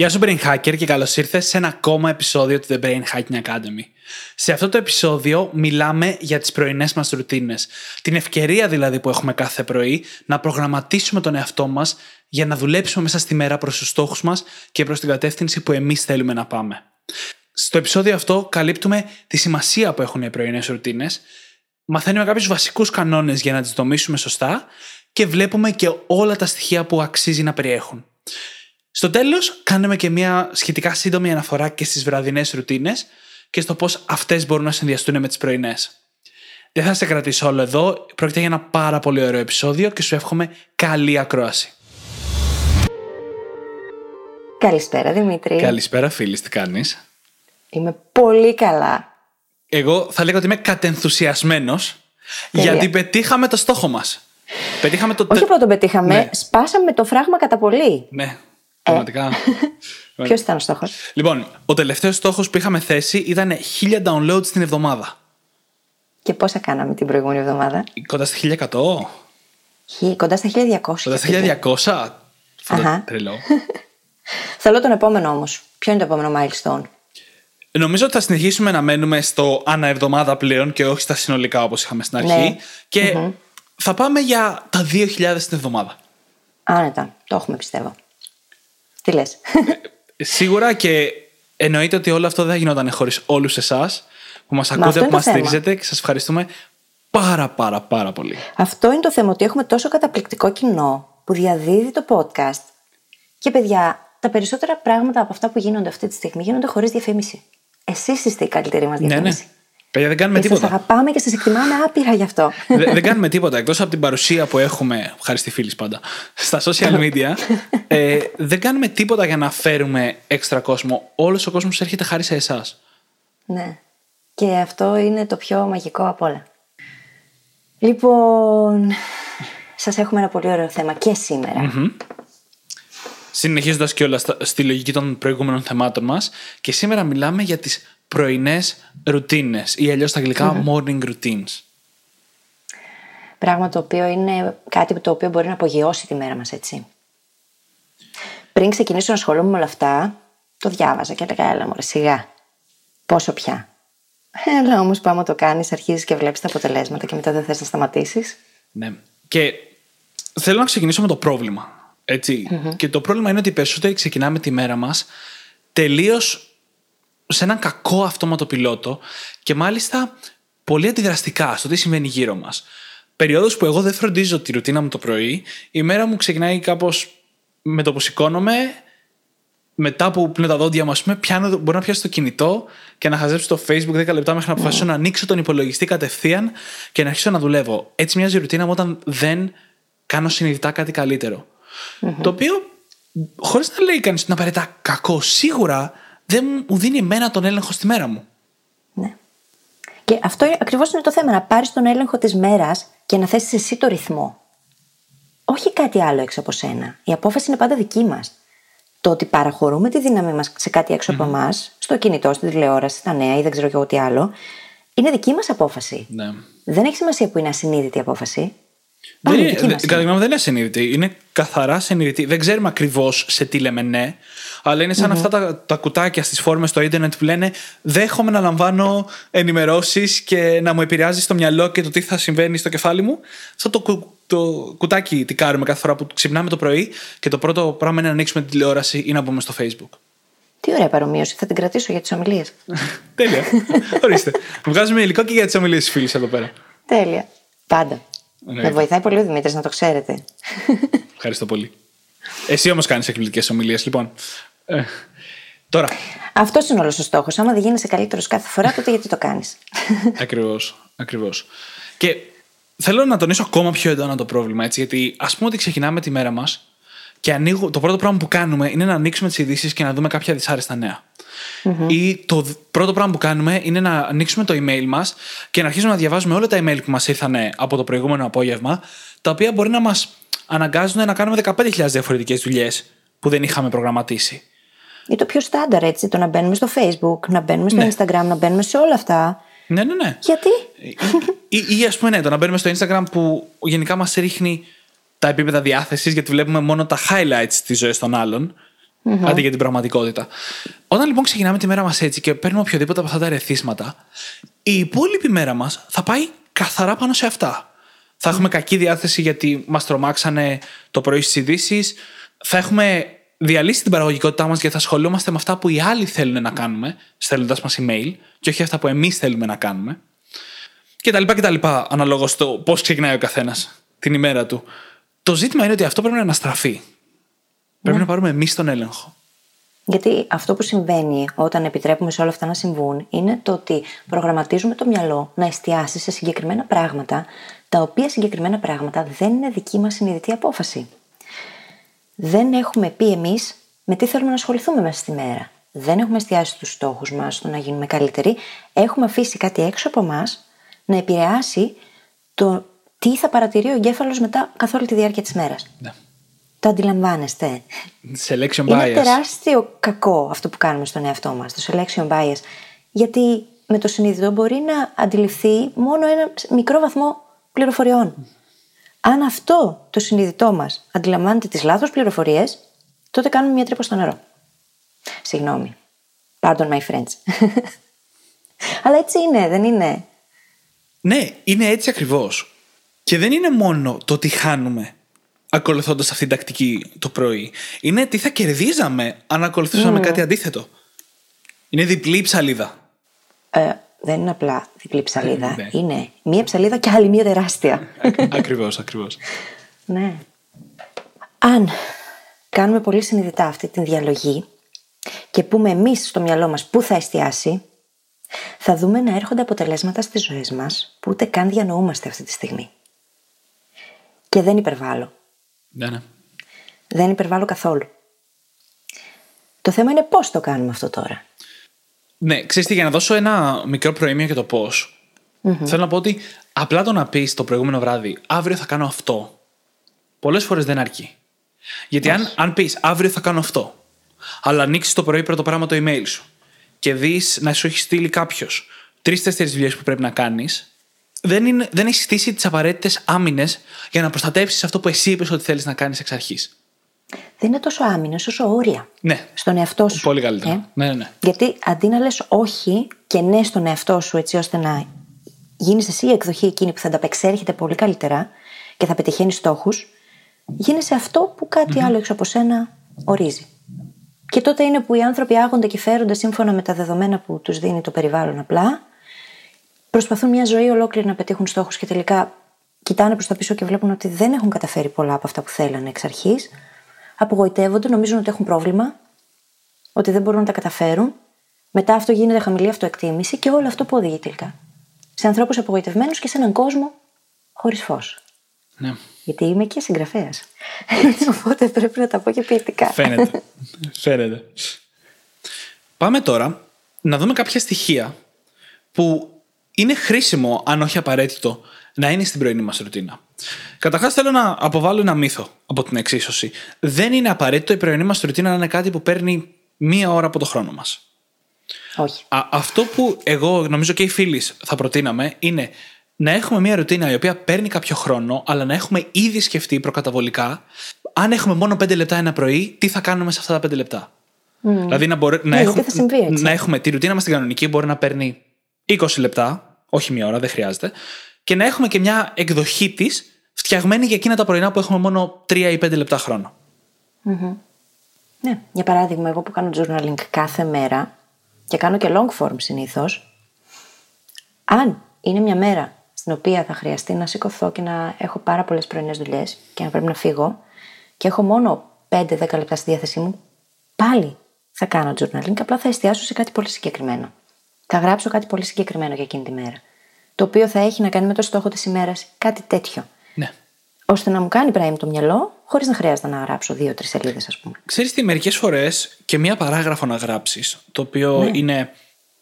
Γεια σου Brain Hacker και καλώς ήρθες σε ένα ακόμα επεισόδιο του The Brain Hacking Academy. Σε αυτό το επεισόδιο μιλάμε για τις πρωινές μας ρουτίνες. Την ευκαιρία δηλαδή που έχουμε κάθε πρωί να προγραμματίσουμε τον εαυτό μας για να δουλέψουμε μέσα στη μέρα προς τους στόχους μας και προς την κατεύθυνση που εμείς θέλουμε να πάμε. Στο επεισόδιο αυτό καλύπτουμε τη σημασία που έχουν οι πρωινές ρουτίνες, μαθαίνουμε κάποιους βασικούς κανόνες για να τις δομήσουμε σωστά και βλέπουμε και όλα τα στοιχεία που αξίζει να περιέχουν. Στο τέλος, κάνουμε και μια σχετικά σύντομη αναφορά και στις βραδινές ρουτίνες και στο πώς αυτές μπορούν να συνδυαστούν με τις πρωινές. Δεν θα σε κρατήσω όλο εδώ. Πρόκειται για ένα πάρα πολύ ωραίο επεισόδιο και σου εύχομαι καλή ακρόαση. Καλησπέρα Δημήτρη. Καλησπέρα, φίλη, τι κάνεις; Είμαι πολύ καλά. Εγώ θα λέγω ότι είμαι κατενθουσιασμένος γιατί πετύχαμε το στόχο μας. Πετύχαμε το. Όχι απλά το πετύχαμε, ναι. σπάσαμε το φράγμα κατά πολύ. Ναι, Πραγματικά. Ε, Ποιος ήταν ο στόχος; Λοιπόν, ο τελευταίος στόχος που είχαμε θέσει ήταν 1000 downloads την εβδομάδα. Και πόσα κάναμε την προηγούμενη εβδομάδα; Κοντά στα 1100. Κοντά στα 1200. Κοντά στα 1200. Αυτό τρελό. Θέλω τον επόμενο όμως. Ποιο είναι το επόμενο milestone; Νομίζω ότι θα συνεχίσουμε να μένουμε στο ανά εβδομάδα πλέον και όχι στα συνολικά όπως είχαμε στην αρχή. Ναι. Και θα πάμε για τα 2000 την εβδομάδα. Άνετα. Το έχουμε πιστεύω. Τι λες; Ε, σίγουρα και εννοείται ότι όλο αυτό δεν θα γινόταν χωρίς όλους εσάς που μας ακούτε, που μας στηρίζετε και σας ευχαριστούμε πάρα πάρα πάρα πολύ. Αυτό είναι το θέμα, ότι έχουμε τόσο καταπληκτικό κοινό που διαδίδει το podcast. Και παιδιά, τα περισσότερα πράγματα από αυτά που γίνονται αυτή τη στιγμή γίνονται χωρίς διαφήμιση. Εσείς είστε η καλύτερη μας διαφήμιση. Ναι, ναι. Παιδιά, δεν κάνουμε και τίποτα. Σα αγαπάμε και σας εκτιμάμε άπειρα γι' αυτό. δεν, δεν κάνουμε τίποτα. Εκτός από την παρουσία που έχουμε, ευχαριστή φίλης πάντα, στα social media, ε, δεν κάνουμε τίποτα για να φέρουμε έξτρα κόσμο. Όλος ο κόσμος έρχεται χάρη σε εσάς. Ναι. Και αυτό είναι το πιο μαγικό από όλα. Λοιπόν, σας έχουμε ένα πολύ ωραίο θέμα και σήμερα. Mm-hmm. Συνεχίζοντας και όλα στη λογική των προηγούμενων θεμάτων μας και σήμερα μιλάμε για τις πρωινές ρουτίνες ή αλλιώς στα αγγλικα morning routines. Πράγμα το οποίο είναι κάτι το οποίο μπορεί να απογειώσει τη μέρα μας, έτσι. Πριν ξεκινήσω να ασχολούμαι με όλα αυτά, το διάβαζα και έλεγα, έλα μωρέ, σιγά. Πόσο πια. Έλα όμως, πάμε το κάνεις, αρχίζεις και βλέπεις τα αποτελέσματα και μετά δεν θες να σταματήσεις. Ναι. Και θέλω να ξεκινήσω με το πρόβλημα. Και το πρόβλημα είναι ότι οι περισσότεροι ξεκινάμε τη μέρα μας τελείως σε έναν κακό αυτόματο πιλότο και μάλιστα πολύ αντιδραστικά στο τι συμβαίνει γύρω μας. Περιόδους που εγώ δεν φροντίζω τη ρουτίνα μου το πρωί, η μέρα μου ξεκινάει κάπως με το που σηκώνομαι, μετά που πλύνω τα δόντια μου, ας πούμε, πιάνω, μπορώ να πιάσω το κινητό και να χαζέψω το Facebook 10 λεπτά μέχρι να αποφασίσω να ανοίξω τον υπολογιστή κατευθείαν και να αρχίσω να δουλεύω. Έτσι μοιάζει η ρουτίνα μου όταν δεν κάνω συνειδητά κάτι Το οποίο, χωρίς να λέει κανείς να απαραίτητα κακό, σίγουρα δεν μου δίνει εμένα τον έλεγχο στη μέρα μου. Ναι. Και αυτό ακριβώς είναι το θέμα. Να πάρεις τον έλεγχο της μέρας και να θέσει εσύ το ρυθμό. Όχι κάτι άλλο έξω από σένα. Η απόφαση είναι πάντα δική μας. Το ότι παραχωρούμε τη δύναμη μας σε κάτι έξω από εμάς, στο κινητό, στη τηλεόραση, στα νέα ή δεν ξέρω και εγώ τι άλλο, είναι δική μας απόφαση. Ναι. Δεν έχει σημασία που είναι ασυνείδητη η απόφαση. Δεν είναι, κατά τη γνώμη δεν είναι ασυνείδητη. Είναι καθαρά συνειδητή. Δεν ξέρουμε ακριβώς σε τι λέμε ναι, αλλά είναι σαν αυτά τα, τα κουτάκια στις φόρμες στο Ιντερνετ που λένε Δέχομαι να λαμβάνω ενημερώσεις και να μου επηρεάζει στο μυαλό και το τι θα συμβαίνει στο κεφάλι μου. Αυτό το, το κουτάκι τι κάνουμε κάθε φορά που ξυπνάμε το πρωί και το πρώτο πράγμα είναι να ανοίξουμε την τηλεόραση ή να μπούμε στο Facebook. Τι ωραία παρομοίωση. Θα την κρατήσω για τις ομιλίες. Τέλεια. Ορίστε. Βγάζουμε υλικό και για τις ομιλίες της φίλης εδώ πέρα. Τέλεια. Πάντα. Με βοηθάει πολύ ο Δημήτρης, να το ξέρετε. Ευχαριστώ πολύ. Εσύ όμως κάνεις εκπληκτικές ομιλίες, λοιπόν. Ε, τώρα. Αυτός είναι όλος ο στόχος. Άμα δεν γίνεσαι καλύτερος κάθε φορά, τότε γιατί το κάνεις; Ακριβώς. Ακριβώς. Και θέλω να τονίσω ακόμα πιο έντονα το πρόβλημα, έτσι, γιατί ας πούμε ότι ξεκινάμε τη μέρα μας και ανοίγω, το πρώτο πράγμα που κάνουμε είναι να ανοίξουμε τις ειδήσεις και να δούμε κάποια δυσάρεστα νέα. Ή το δ- πρώτο πράγμα που κάνουμε είναι να ανοίξουμε το email μας και να αρχίσουμε να διαβάζουμε όλα τα email που μας ήρθαν από το προηγούμενο απόγευμα, τα οποία μπορεί να μας αναγκάζουν να κάνουμε 15.000 διαφορετικές δουλειές που δεν είχαμε προγραμματίσει. Ή το πιο στάνταρ έτσι, το να μπαίνουμε στο Facebook, να μπαίνουμε στο Ναι. Instagram, να μπαίνουμε σε όλα αυτά. Ναι, ναι, ναι. Γιατί; ή, ή ας πούμε, ναι, το να μπαίνουμε στο Instagram που γενικά μας ρίχνει τα επίπεδα διάθεσης, γιατί βλέπουμε μόνο τα highlights της ζωής των άλλων, αντί για την πραγματικότητα. Όταν λοιπόν ξεκινάμε τη μέρα μας έτσι και παίρνουμε οποιοδήποτε από αυτά τα ερεθίσματα, η υπόλοιπη μέρα μας θα πάει καθαρά πάνω σε αυτά. Θα έχουμε κακή διάθεση γιατί μας τρομάξανε το πρωί στις ειδήσεις. Θα έχουμε διαλύσει την παραγωγικότητά μας γιατί θα ασχολούμαστε με αυτά που οι άλλοι θέλουν να κάνουμε, στέλνοντας μας email, και όχι αυτά που εμείς θέλουμε να κάνουμε και τα λοιπά και τα λοιπά, αναλόγως στο πώς ξεκινάει ο καθένας την ημέρα του. Το ζήτημα είναι ότι αυτό πρέπει να αναστραφεί. Πρέπει να πάρουμε εμείς τον έλεγχο. Γιατί αυτό που συμβαίνει όταν επιτρέπουμε σε όλα αυτά να συμβούν είναι το ότι προγραμματίζουμε το μυαλό να εστιάσει σε συγκεκριμένα πράγματα, τα οποία συγκεκριμένα πράγματα δεν είναι δική μας συνειδητή απόφαση. Δεν έχουμε πει εμείς με τι θέλουμε να ασχοληθούμε μέσα στη μέρα. Δεν έχουμε εστιάσει στου στόχους μας, στο να γίνουμε καλύτεροι. Έχουμε αφήσει κάτι έξω από εμά να επηρεάσει το τι θα παρατηρεί ο εγκέφαλος μετά καθ' όλη τη διάρκεια της μέρας. Ναι. Το αντιλαμβάνεστε. Selection Είναι bias. τεράστιο κακό αυτό που κάνουμε στον εαυτό μας, το selection bias. Γιατί με το συνειδητό μπορεί να αντιληφθεί μόνο ένα μικρό βαθμό πληροφοριών. Αν αυτό το συνειδητό μας αντιλαμβάνεται τις λάθος πληροφορίες, τότε κάνουμε μια τρύπα στο νερό. Συγγνώμη. Pardon my friends. Αλλά έτσι είναι, δεν είναι; Ναι, είναι έτσι ακριβώς. Και δεν είναι μόνο το τι χάνουμε ακολουθώντας αυτή την τακτική το πρωί. Είναι τι θα κερδίζαμε αν ακολουθούσαμε κάτι αντίθετο. Είναι διπλή η ψαλίδα. Ε, δεν είναι απλά διπλή ψαλίδα. Ναι. Είναι μία ψαλίδα και άλλη μία τεράστια. ακριβώς, ακριβώς. Ναι. Αν κάνουμε πολύ συνειδητά αυτή τη διαλογή και πούμε εμείς στο μυαλό μας πού θα εστιάσει, θα δούμε να έρχονται αποτελέσματα στις ζωές μας που ούτε καν διανοούμαστε αυτή τη στιγμή. Και δεν υπερβάλλω. Ναι, ναι. Δεν υπερβάλλω καθόλου. Το θέμα είναι πώς το κάνουμε αυτό τώρα. Ναι, ξέρεις τι, για να δώσω ένα μικρό προήμιο για το πώς. Θέλω να πω ότι απλά το να πεις το προηγούμενο βράδυ, αύριο θα κάνω αυτό. Πολλές φορές δεν αρκεί. Γιατί αν, αν πεις αύριο θα κάνω αυτό, αλλά ανοίξεις το πρωί πρώτο πράγμα το email σου και δεις να σου έχει στείλει κάποιος τρει-τέσσερι δουλειέ που πρέπει να κάνεις, δεν, είναι, δεν έχει στήσει τις απαραίτητες άμυνες για να προστατεύσει αυτό που εσύ είπες ότι θέλεις να κάνεις εξ αρχής. Δεν είναι τόσο άμυνος όσο όρια. Ναι. Στον εαυτό σου. Πολύ καλύτερα. Ε; Ναι, ναι, ναι. Γιατί αντί να λες όχι και ναι στον εαυτό σου έτσι ώστε να γίνεις εσύ η εκδοχή εκείνη που θα ανταπεξέρχεται πολύ καλύτερα και θα πετυχαίνει στόχους, γίνεσαι αυτό που κάτι άλλο έξω από σένα ορίζει. Και τότε είναι που οι άνθρωποι άγονται και φέρονται σύμφωνα με τα δεδομένα που τους δίνει το περιβάλλον απλά, προσπαθούν μια ζωή ολόκληρη να πετύχουν στόχους και τελικά κοιτάνε προς τα πίσω και βλέπουν ότι δεν έχουν καταφέρει πολλά από αυτά που θέλανε εξ αρχής, απογοητεύονται, νομίζουν ότι έχουν πρόβλημα, ότι δεν μπορούν να τα καταφέρουν. Μετά αυτό γίνεται χαμηλή αυτοεκτίμηση και όλο αυτό που οδηγεί τελικά. Σε ανθρώπους απογοητευμένους και σε έναν κόσμο χωρίς φως. ναι. Γιατί είμαι και συγγραφέας. Οπότε πρέπει να τα πω και ποιητικά. Φαίνεται. Φαίνεται. Πάμε τώρα να δούμε κάποια στοιχεία που είναι χρήσιμο, αν όχι απαραίτητο, να είναι στην πρωινή μας ρουτίνα. Καταρχάς, θέλω να αποβάλω ένα μύθο από την εξίσωση. Δεν είναι απαραίτητο η πρωινή μας ρουτίνα να είναι κάτι που παίρνει μία ώρα από το χρόνο μας. Όχι. Αυτό που εγώ νομίζω και οι φίλοι θα προτείναμε είναι να έχουμε μια ρουτίνα η οποία παίρνει κάποιο χρόνο, αλλά να έχουμε ήδη σκεφτεί προκαταβολικά, αν έχουμε μόνο 5 λεπτά ένα πρωί, τι θα κάνουμε σε αυτά τα 5 λεπτά. Δηλαδή να, μπορεί, να, Ναι, έχουμε, γιατί θα συμβεί έτσι. να έχουμε τη ρουτίνα μας την κανονική, μπορεί να παίρνει 20 λεπτά, όχι μία ώρα, δεν χρειάζεται, και να έχουμε και μια εκδοχή της φτιαγμένη για εκείνα τα πρωινά που έχουμε μόνο 3 ή 5 λεπτά χρόνο. Ναι. Για παράδειγμα, εγώ που κάνω journaling κάθε μέρα και κάνω και long form συνήθως, αν είναι μια μέρα στην οποία θα χρειαστεί να σηκωθώ και να έχω πάρα πολλές πρωινές δουλειές και να πρέπει να φύγω και έχω μόνο 5-10 λεπτά στη διάθεσή μου, πάλι θα κάνω journaling, απλά θα εστιάσω σε κάτι πολύ συγκεκριμένο. Θα γράψω κάτι πολύ συγκεκριμένο για εκείνη τη μέρα. Το οποίο θα έχει να κάνει με το στόχο της ημέρας, κάτι τέτοιο. Ναι. ώστε να μου κάνει πράγμα το μυαλό, χωρίς να χρειάζεται να γράψω δύο-τρεις σελίδες, ας πούμε. Ξέρεις τι, μερικές φορές και μία παράγραφο να γράψεις, το οποίο Ναι. είναι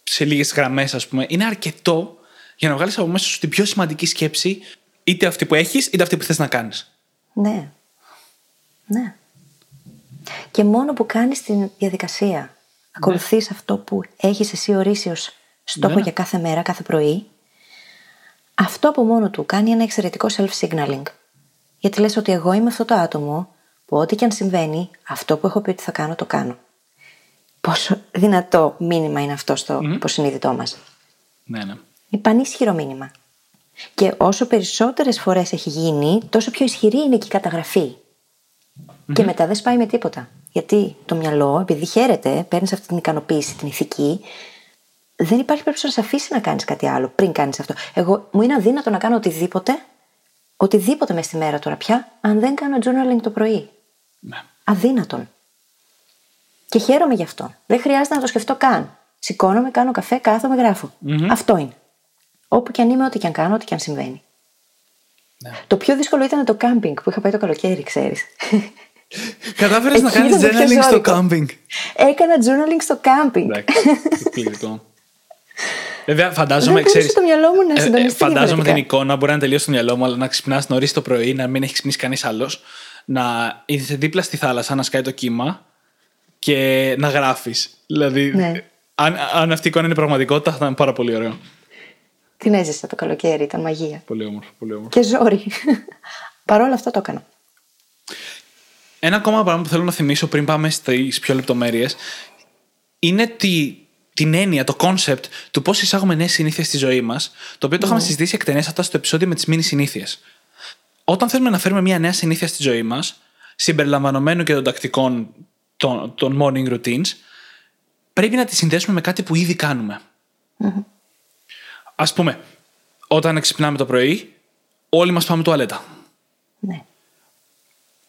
σε λίγες γραμμές ας πούμε, είναι αρκετό για να βγάλεις από μέσα σου την πιο σημαντική σκέψη, είτε αυτή που έχεις, είτε αυτή που θες να κάνεις. Ναι. Ναι. Και μόνο που κάνεις την διαδικασία, ακολουθείς αυτό που έχεις εσύ ορίσει ως στόχο Ναι. για κάθε μέρα, κάθε πρωί, αυτό από μόνο του κάνει ένα εξαιρετικό self-signaling. Γιατί λες ότι εγώ είμαι αυτό το άτομο που ό,τι και αν συμβαίνει, αυτό που έχω πει ότι θα κάνω, το κάνω. Πόσο δυνατό μήνυμα είναι αυτό στο υποσυνείδητό μας. Ναι, ναι. Είναι πανίσχυρο μήνυμα. Και όσο περισσότερες φορές έχει γίνει, τόσο πιο ισχυρή είναι και η καταγραφή. Και μετά δεν σπάει με τίποτα. Γιατί το μυαλό, επειδή χαίρεται, παίρνει αυτή την ικανοποίηση, την ηθική, δεν υπάρχει περίπτωση να σε αφήσει να κάνεις κάτι άλλο πριν κάνεις αυτό. Εγώ μου είναι αδύνατο να κάνω οτιδήποτε, οτιδήποτε μες στη μέρα τώρα πια, αν δεν κάνω journaling το πρωί. ναι. Αδύνατον. Και χαίρομαι γι' αυτό. Δεν χρειάζεται να το σκεφτώ καν. Σηκώνομαι, κάνω καφέ, κάθομαι, γράφω. Αυτό είναι. Όπου και αν είμαι, ό,τι και αν κάνω, ό,τι και αν συμβαίνει. Ναι. Το πιο δύσκολο ήταν το κάμπινγκ που είχα πάει το καλοκαίρι, ξέρεις. Κατάφερες να Εκεί κάνεις ήταν το πιο journaling στο ζώρικο. κάμπινγκ. Έκανα journaling στο κάμπινγκ. Εντάξει, εκπληκτικό. Βέβαια, φαντάζομαι, Δεν μπορούσε ξέρεις, το μυαλό μου να ε, ε, συντονιστεί φαντάζομαι διαφορετικά. την εικόνα, μπορεί να τελειώσει το μυαλό μου, αλλά να ξυπνάς νωρίς το πρωί, να μην έχεις ξυπνήσει κανείς άλλος, να είσαι δίπλα στη θάλασσα, να σκάει το κύμα και να γράφεις. Δηλαδή, Ναι. αν, αν αυτή η εικόνα είναι πραγματικότητα, θα ήταν πάρα πολύ ωραίο. Την έζησα το καλοκαίρι, ήταν μαγεία. Πολύ όμορφο, πολύ όμορφο. Και ζόρι. Παρ' όλα αυτά το έκανα. Ένα ακόμα πράγμα που θέλω να θυμίσω πριν πάμε στις πιο λεπτομέρειες είναι τη, την έννοια, το concept του πώς εισάγουμε νέες συνήθειες στη ζωή μας, το οποίο το είχαμε συζητήσει εκτενέστατα στο επεισόδιο με τις μήνυ συνήθειες. Όταν θέλουμε να φέρουμε μια νέα συνήθεια στη ζωή μας, συμπεριλαμβανομένου και των τακτικών των, των morning routines, πρέπει να τη συνδέσουμε με κάτι που ήδη κάνουμε. Α πούμε, όταν ξυπνάμε το πρωί, όλοι μας πάμε τουαλέτα Ναι.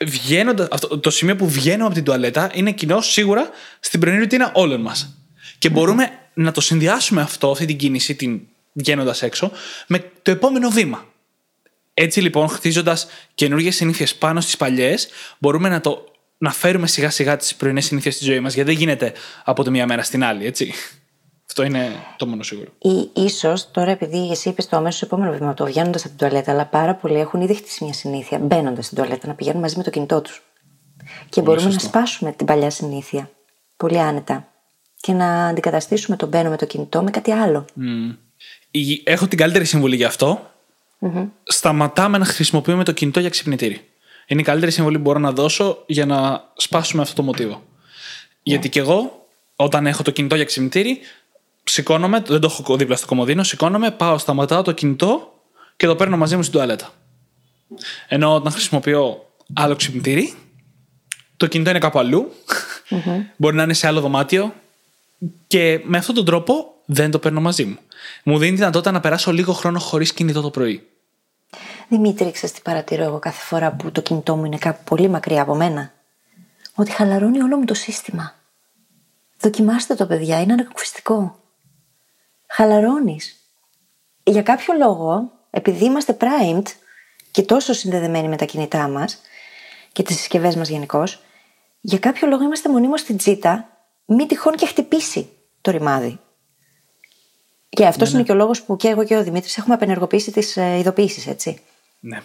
βγαίνοντα. Αυτό, το σημείο που βγαίνουμε από την τουαλέτα είναι κοινό σίγουρα στην πρωινή ρουτίνα όλων μας. Και μπορούμε να το συνδυάσουμε αυτό, αυτή την κίνηση, την βγαίνοντας έξω, με το επόμενο βήμα. Έτσι λοιπόν, χτίζοντας καινούργιες συνήθειες πάνω στις παλιές, μπορούμε να, το, να φέρουμε σιγά σιγά τις πρωινές συνήθειες στη ζωή μας. Γιατί δεν γίνεται από τη μία μέρα στην άλλη, έτσι. Αυτό είναι το μόνο σίγουρο. Ή ίσως τώρα, επειδή εσύ είπες το αμέσως επόμενο βήμα, το βγαίνοντας από την τουαλέτα, αλλά πάρα πολλοί έχουν ήδη χτίσει μια συνήθεια μπαίνοντας στην τουαλέτα να πηγαίνουν μαζί με το κινητό τους. Και μπορούμε σωστό. να σπάσουμε την παλιά συνήθεια πολύ άνετα και να αντικαταστήσουμε το μπαίνω με το κινητό με κάτι άλλο. Η- Έχω την καλύτερη συμβουλή γι' αυτό. Σταματάμε να χρησιμοποιούμε το κινητό για ξυπνητήρι. Είναι η καλύτερη συμβουλή που μπορώ να δώσω για να σπάσουμε αυτό το μοτίβο. Γιατί και εγώ, όταν έχω το κινητό για ξυπνητήρι, σηκώνομαι, δεν το έχω δίπλα στο κομμωδίνο, σηκώνομαι, πάω, σταματάω το κινητό και το παίρνω μαζί μου στην τουαλέτα. Ενώ όταν χρησιμοποιώ άλλο ξυπνητήρι, το κινητό είναι κάπου αλλού, μπορεί να είναι σε άλλο δωμάτιο και με αυτόν τον τρόπο δεν το παίρνω μαζί μου. Μου δίνει τη δυνατότητα να περάσω λίγο χρόνο χωρίς κινητό το πρωί. Δημήτρη, ξέρεις τι παρατηρώ εγώ κάθε φορά που το κινητό μου είναι κάπου πολύ μακριά από μένα; Ότι χαλαρώνει όλο μου το σύστημα. Δοκιμάστε το, παιδιά, είναι ανακουφιστικό. Χαλαρώνεις. Για κάποιο λόγο, επειδή είμαστε primed και τόσο συνδεδεμένοι με τα κινητά μας και τις συσκευές μας γενικώς, για κάποιο λόγο είμαστε μονίμως στην τσίτα, μη τυχόν και χτυπήσει το ρημάδι. Και αυτός είναι και ο λόγος που και εγώ και ο Δημήτρης έχουμε απενεργοποιήσει τις ειδοποιήσεις, έτσι. Ναι.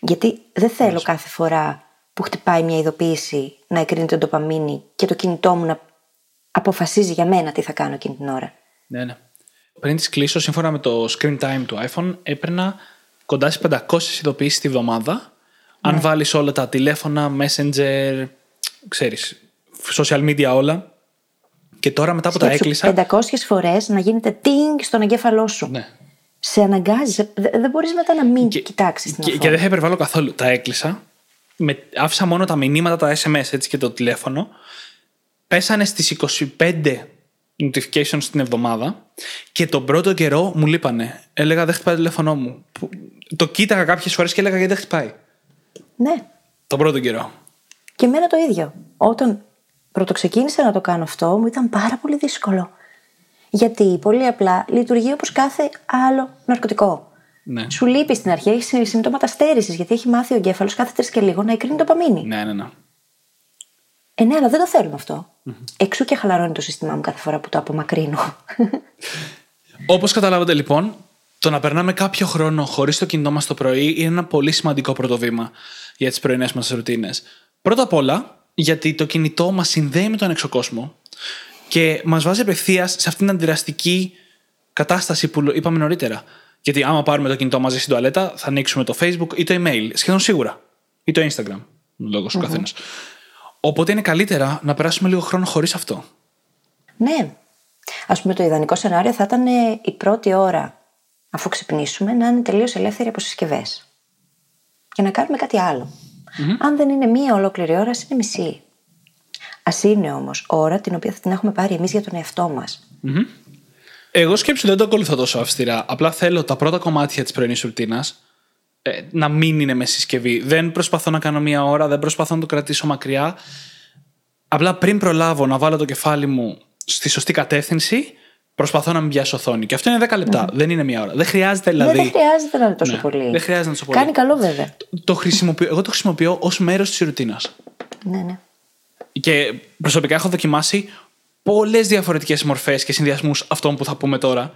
Γιατί δεν θέλω κάθε φορά που χτυπάει μια ειδοποίηση να εκρίνεται το ντοπαμίνη και το κινητό μου να αποφασίζει για μένα τι θα κάνω εκείνη την ώρα. Ναι, ναι. Πριν τις κλείσω, σύμφωνα με το screen time του iPhone, έπαιρνα κοντά στις 500 ειδοποιήσεις τη βδομάδα. Αν βάλεις όλα τα τηλέφωνα, messenger, ξέρεις, social media όλα. Και τώρα μετά που τα Σκέψου έκλεισα. 500 φορές να γίνεται τίνγκ στον εγκέφαλό σου. Ναι. Σε αναγκάζεις. σε- δε- Δεν μπορείς μετά να μην Και- κοιτάξεις την Και, οθόνη. και δεν θα υπερβάλλω καθόλου. Τα έκλεισα. Με, άφησα μόνο τα μηνύματα, τα SMS έτσι, και το τηλέφωνο. Πέσανε στις 25 notifications την εβδομάδα και τον πρώτο καιρό μου λείπανε. Έλεγα δεν χτυπάει το τηλέφωνό μου. Που- Το κοίταγα κάποιες φορές και έλεγα γιατί δεν χτυπάει; Ναι. Τον πρώτο καιρό. Και εμένα το ίδιο. Όταν πρωτοξεκίνησα να το κάνω αυτό, μου ήταν πάρα πολύ δύσκολο. Γιατί πολύ απλά λειτουργεί όπως κάθε άλλο ναρκωτικό. Ναι. Σου λείπει στην αρχή, έχεις συμπτώματα στέρησης, γιατί έχει μάθει ο εγκέφαλος κάθε τρεις και λίγο να εκρίνει το παμίνι. Ναι, ναι, ναι. Ε, ναι, αλλά δεν το θέλουμε αυτό. Εξού και χαλαρώνει το σύστημά μου κάθε φορά που το απομακρύνω. Όπως καταλάβατε λοιπόν, το να περνάμε κάποιο χρόνο χωρίς το κινητό μας το πρωί είναι ένα πολύ σημαντικό πρώτο βήμα για τις πρωινές μας ρουτίνες. Πρώτα απ' όλα, γιατί το κινητό μας συνδέει με τον έξω κόσμο και μας βάζει απευθείας σε αυτήν την αντιδραστική κατάσταση που είπαμε νωρίτερα. Γιατί άμα πάρουμε το κινητό μαζί στην τουαλέτα, θα ανοίξουμε το Facebook ή το email, σχεδόν σίγουρα. Ή το Instagram, λόγω του καθένας. Οπότε είναι καλύτερα να περάσουμε λίγο χρόνο χωρίς αυτό. ναι. Α πούμε, το ιδανικό σενάριο θα ήταν ε, η πρώτη ώρα αφού ξυπνήσουμε να είναι τελείως ελεύθερη από συσκευές. Και να κάνουμε κάτι άλλο. Αν δεν είναι μία ολόκληρη ώρα, ας είναι μισή. Α είναι όμως ώρα την οποία θα την έχουμε πάρει εμείς για τον εαυτό μας. Εγώ σκέψου δεν το ακολουθώ τόσο αυστηρά. Απλά θέλω τα πρώτα κομμάτια της πρωινής ρουτίνας ε, να μην είναι με συσκευή. Δεν προσπαθώ να κάνω μία ώρα, δεν προσπαθώ να το κρατήσω μακριά. Απλά πριν προλάβω να βάλω το κεφάλι μου στη σωστή κατεύθυνση, προσπαθώ να μην πιάσω οθόνη. Και αυτό είναι 10 λεπτά, δεν είναι μία ώρα. Δεν χρειάζεται δηλαδή. Ναι, δεν χρειάζεται να είναι τόσο Ναι, πολύ. δεν χρειάζεται να είναι τόσο πολύ. Κάνει καλό βέβαια. Το χρησιμοποιώ, εγώ το χρησιμοποιώ ως μέρος της ρουτίνας. Ναι, ναι. Και προσωπικά έχω δοκιμάσει πολλές διαφορετικές μορφές και συνδυασμούς αυτών που θα πούμε τώρα.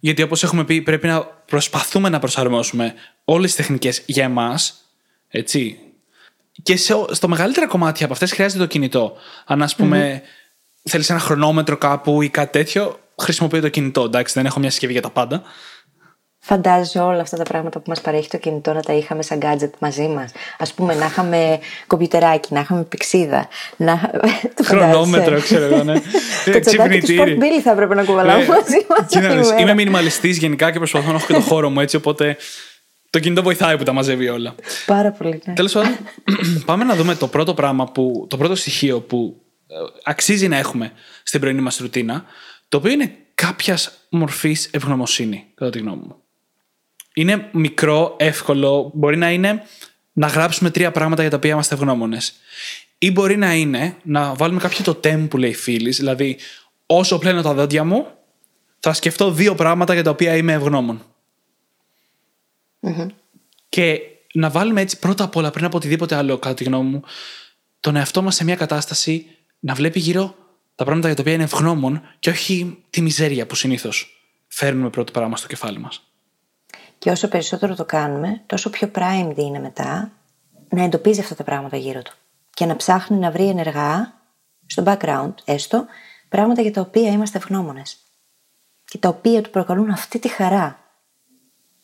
Γιατί όπως έχουμε πει, πρέπει να προσπαθούμε να προσαρμόσουμε όλες τις τεχνικές για εμάς. Έτσι. Και σε, στο μεγαλύτερα κομμάτι από αυτές χρειάζεται το κινητό. Αν ας πούμε θέλεις ένα χρονόμετρο κάπου ή κάτι τέτοιο, χρησιμοποιώ το κινητό. Εντάξει, δεν έχω μια συσκευή για τα πάντα. Φαντάζεσαι όλα αυτά τα πράγματα που μας παρέχει το κινητό να τα είχαμε σαν gadget μαζί μας. Α πούμε, να είχαμε κομπιουτεράκι, να είχαμε πηξίδα. Να... Το φαντάζεσαι; Χρονόμετρο, ξέρω εγώ, ναι. Το τσαντάκι του Sport Billy θα έπρεπε να κουβαλάμε Ναι. μαζί μας. Κοίτα να δεις, Είμαι μινιμαλιστής γενικά και προσπαθώ να έχω και το χώρο μου έτσι, οπότε το κινητό βοηθάει που τα μαζεύει όλα. Πάρα πολύ. Ναι. Τέλος πάντων, πάμε να δούμε το πρώτο πράγμα, που, το πρώτο στοιχείο που ε, αξίζει να έχουμε στην πρωινή μας ρουτίνα, το οποίο είναι κάποιας μορφής ευγνωμοσύνη, κατά τη γνώμη μου. Είναι μικρό, εύκολο, μπορεί να είναι να γράψουμε τρία πράγματα για τα οποία είμαστε ευγνώμονες. Ή μπορεί να είναι να βάλουμε κάποιο το τέμ που λέει φίλης, δηλαδή όσο πλένω τα δόντια μου, θα σκεφτώ δύο πράγματα για τα οποία είμαι ευγνώμων. Και να βάλουμε έτσι πρώτα απ' όλα, πριν από οτιδήποτε άλλο, κατά τη γνώμη μου, τον εαυτό μας σε μια κατάσταση να βλέπει γύρω τα πράγματα για τα οποία είναι ευγνώμων και όχι τη μιζέρια που συνήθως φέρνουμε πρώτο πράγμα στο κεφάλι μας. Και όσο περισσότερο το κάνουμε, τόσο πιο primed είναι μετά να εντοπίζει αυτά τα πράγματα γύρω του. Και να ψάχνει να βρει ενεργά, στο background έστω, πράγματα για τα οποία είμαστε ευγνώμονες. Και τα οποία του προκαλούν αυτή τη χαρά.